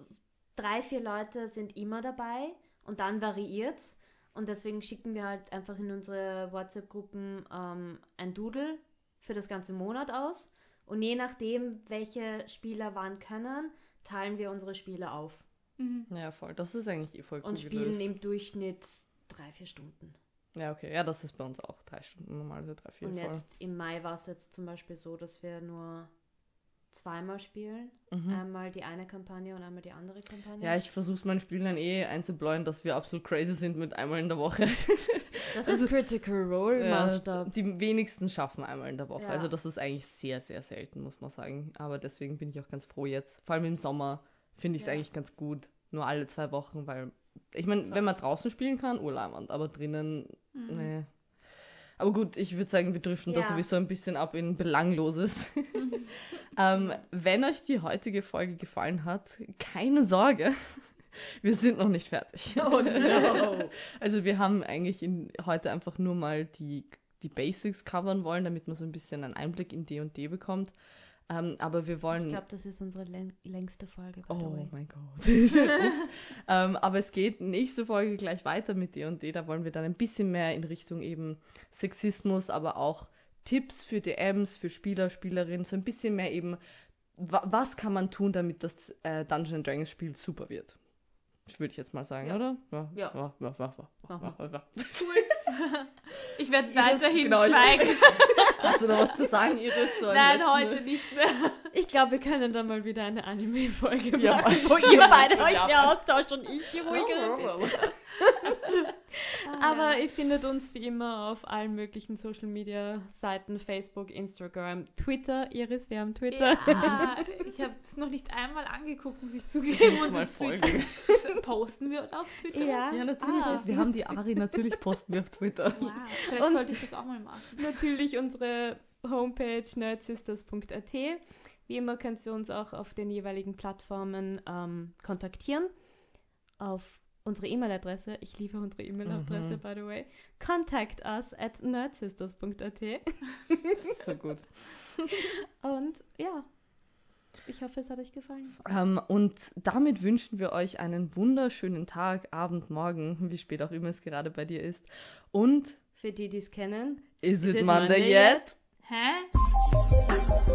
drei, vier Leute sind immer dabei und dann variiert's. Und deswegen schicken wir halt einfach in unsere WhatsApp-Gruppen ähm, ein Doodle für das ganze Monat aus. Und je nachdem, welche Spieler wann können, teilen wir unsere Spiele auf Mhm. Ja, voll. Das ist eigentlich eh voll cool und spielen gelöst. im Durchschnitt drei, vier Stunden. Ja, okay. Ja, das ist bei uns auch drei Stunden, normalerweise drei, vier Und voll. jetzt im Mai war es jetzt zum Beispiel so, dass wir nur zweimal spielen. Mhm. Einmal die eine Kampagne und einmal die andere Kampagne. Ja, ich versuche meinen Spielern eh einzubläuen, dass wir absolut crazy sind mit einmal in der Woche. das also- ist Critical Role Ja, Maßstab. die wenigsten schaffen einmal in der Woche. Ja. Also das ist eigentlich sehr, sehr selten, muss man sagen. Aber deswegen bin ich auch ganz froh jetzt. Vor allem im Sommer finde ich es Ja. eigentlich ganz gut. Nur alle zwei Wochen, weil ich meine, wenn man draußen spielen kann, urlaubend, aber drinnen, Mhm. nee. Aber gut, ich würde sagen, wir driften da Ja. sowieso ein bisschen ab in Belangloses. ähm, wenn euch die heutige Folge gefallen hat, keine Sorge. Wir sind noch nicht fertig. Oh no. Also wir haben eigentlich in, heute einfach nur mal die die Basics covern wollen, damit man so ein bisschen einen Einblick in D&D bekommt. Ähm, aber wir wollen... Ich glaube, das ist unsere läng längste Folge. Oh mein Gott. Ähm, aber es geht nächste Folge gleich weiter mit D&D. Da wollen wir dann ein bisschen mehr in Richtung eben Sexismus, aber auch Tipps für DMs, für Spieler, Spielerinnen, so ein bisschen mehr eben, wa was kann man tun, damit das äh, Dungeons Dragons Spiel super wird. Würde ich jetzt mal sagen, Ja. oder? Ja. Ja. Ja, ja, ja, ja, Machen ja, ja. Cool. Ich werde weiterhin genau. schweigen. Hast du noch was zu sagen, Iris? So ein Nein, letzten- heute nicht mehr. Ich glaube, wir können dann mal wieder eine Anime-Folge Ja, machen, wo ihr beide euch ja. mehr austauscht und ich die ruhige. Aber Ah, ja. ihr findet uns wie immer auf allen möglichen Social Media Seiten, Facebook, Instagram, Twitter. Iris, wir haben Twitter. Ja, ich habe es noch nicht einmal angeguckt, muss ich zugeben. Muss Und mal folgen. Posten wir auf Twitter? Ja. Ja, natürlich. Ah. wir haben die Ari, natürlich posten wir auf Twitter. Wow, vielleicht Und- sollte ich das auch mal machen. Natürlich unsere Homepage nerdsisters.at. Wie immer könnt ihr uns auch auf den jeweiligen Plattformen ähm, kontaktieren. Auf unsere E-Mail-Adresse, ich liebe unsere E-Mail-Adresse, Mhm. by the way, contact us at nerdsisters.at. So gut. Und ja, ich hoffe, es hat euch gefallen. Ähm, und damit wünschen wir euch einen wunderschönen Tag, Abend, Morgen, wie spät auch immer es gerade bei dir ist. Und Für die, die es kennen, is, Is it it Monday, Monday yet? Hä?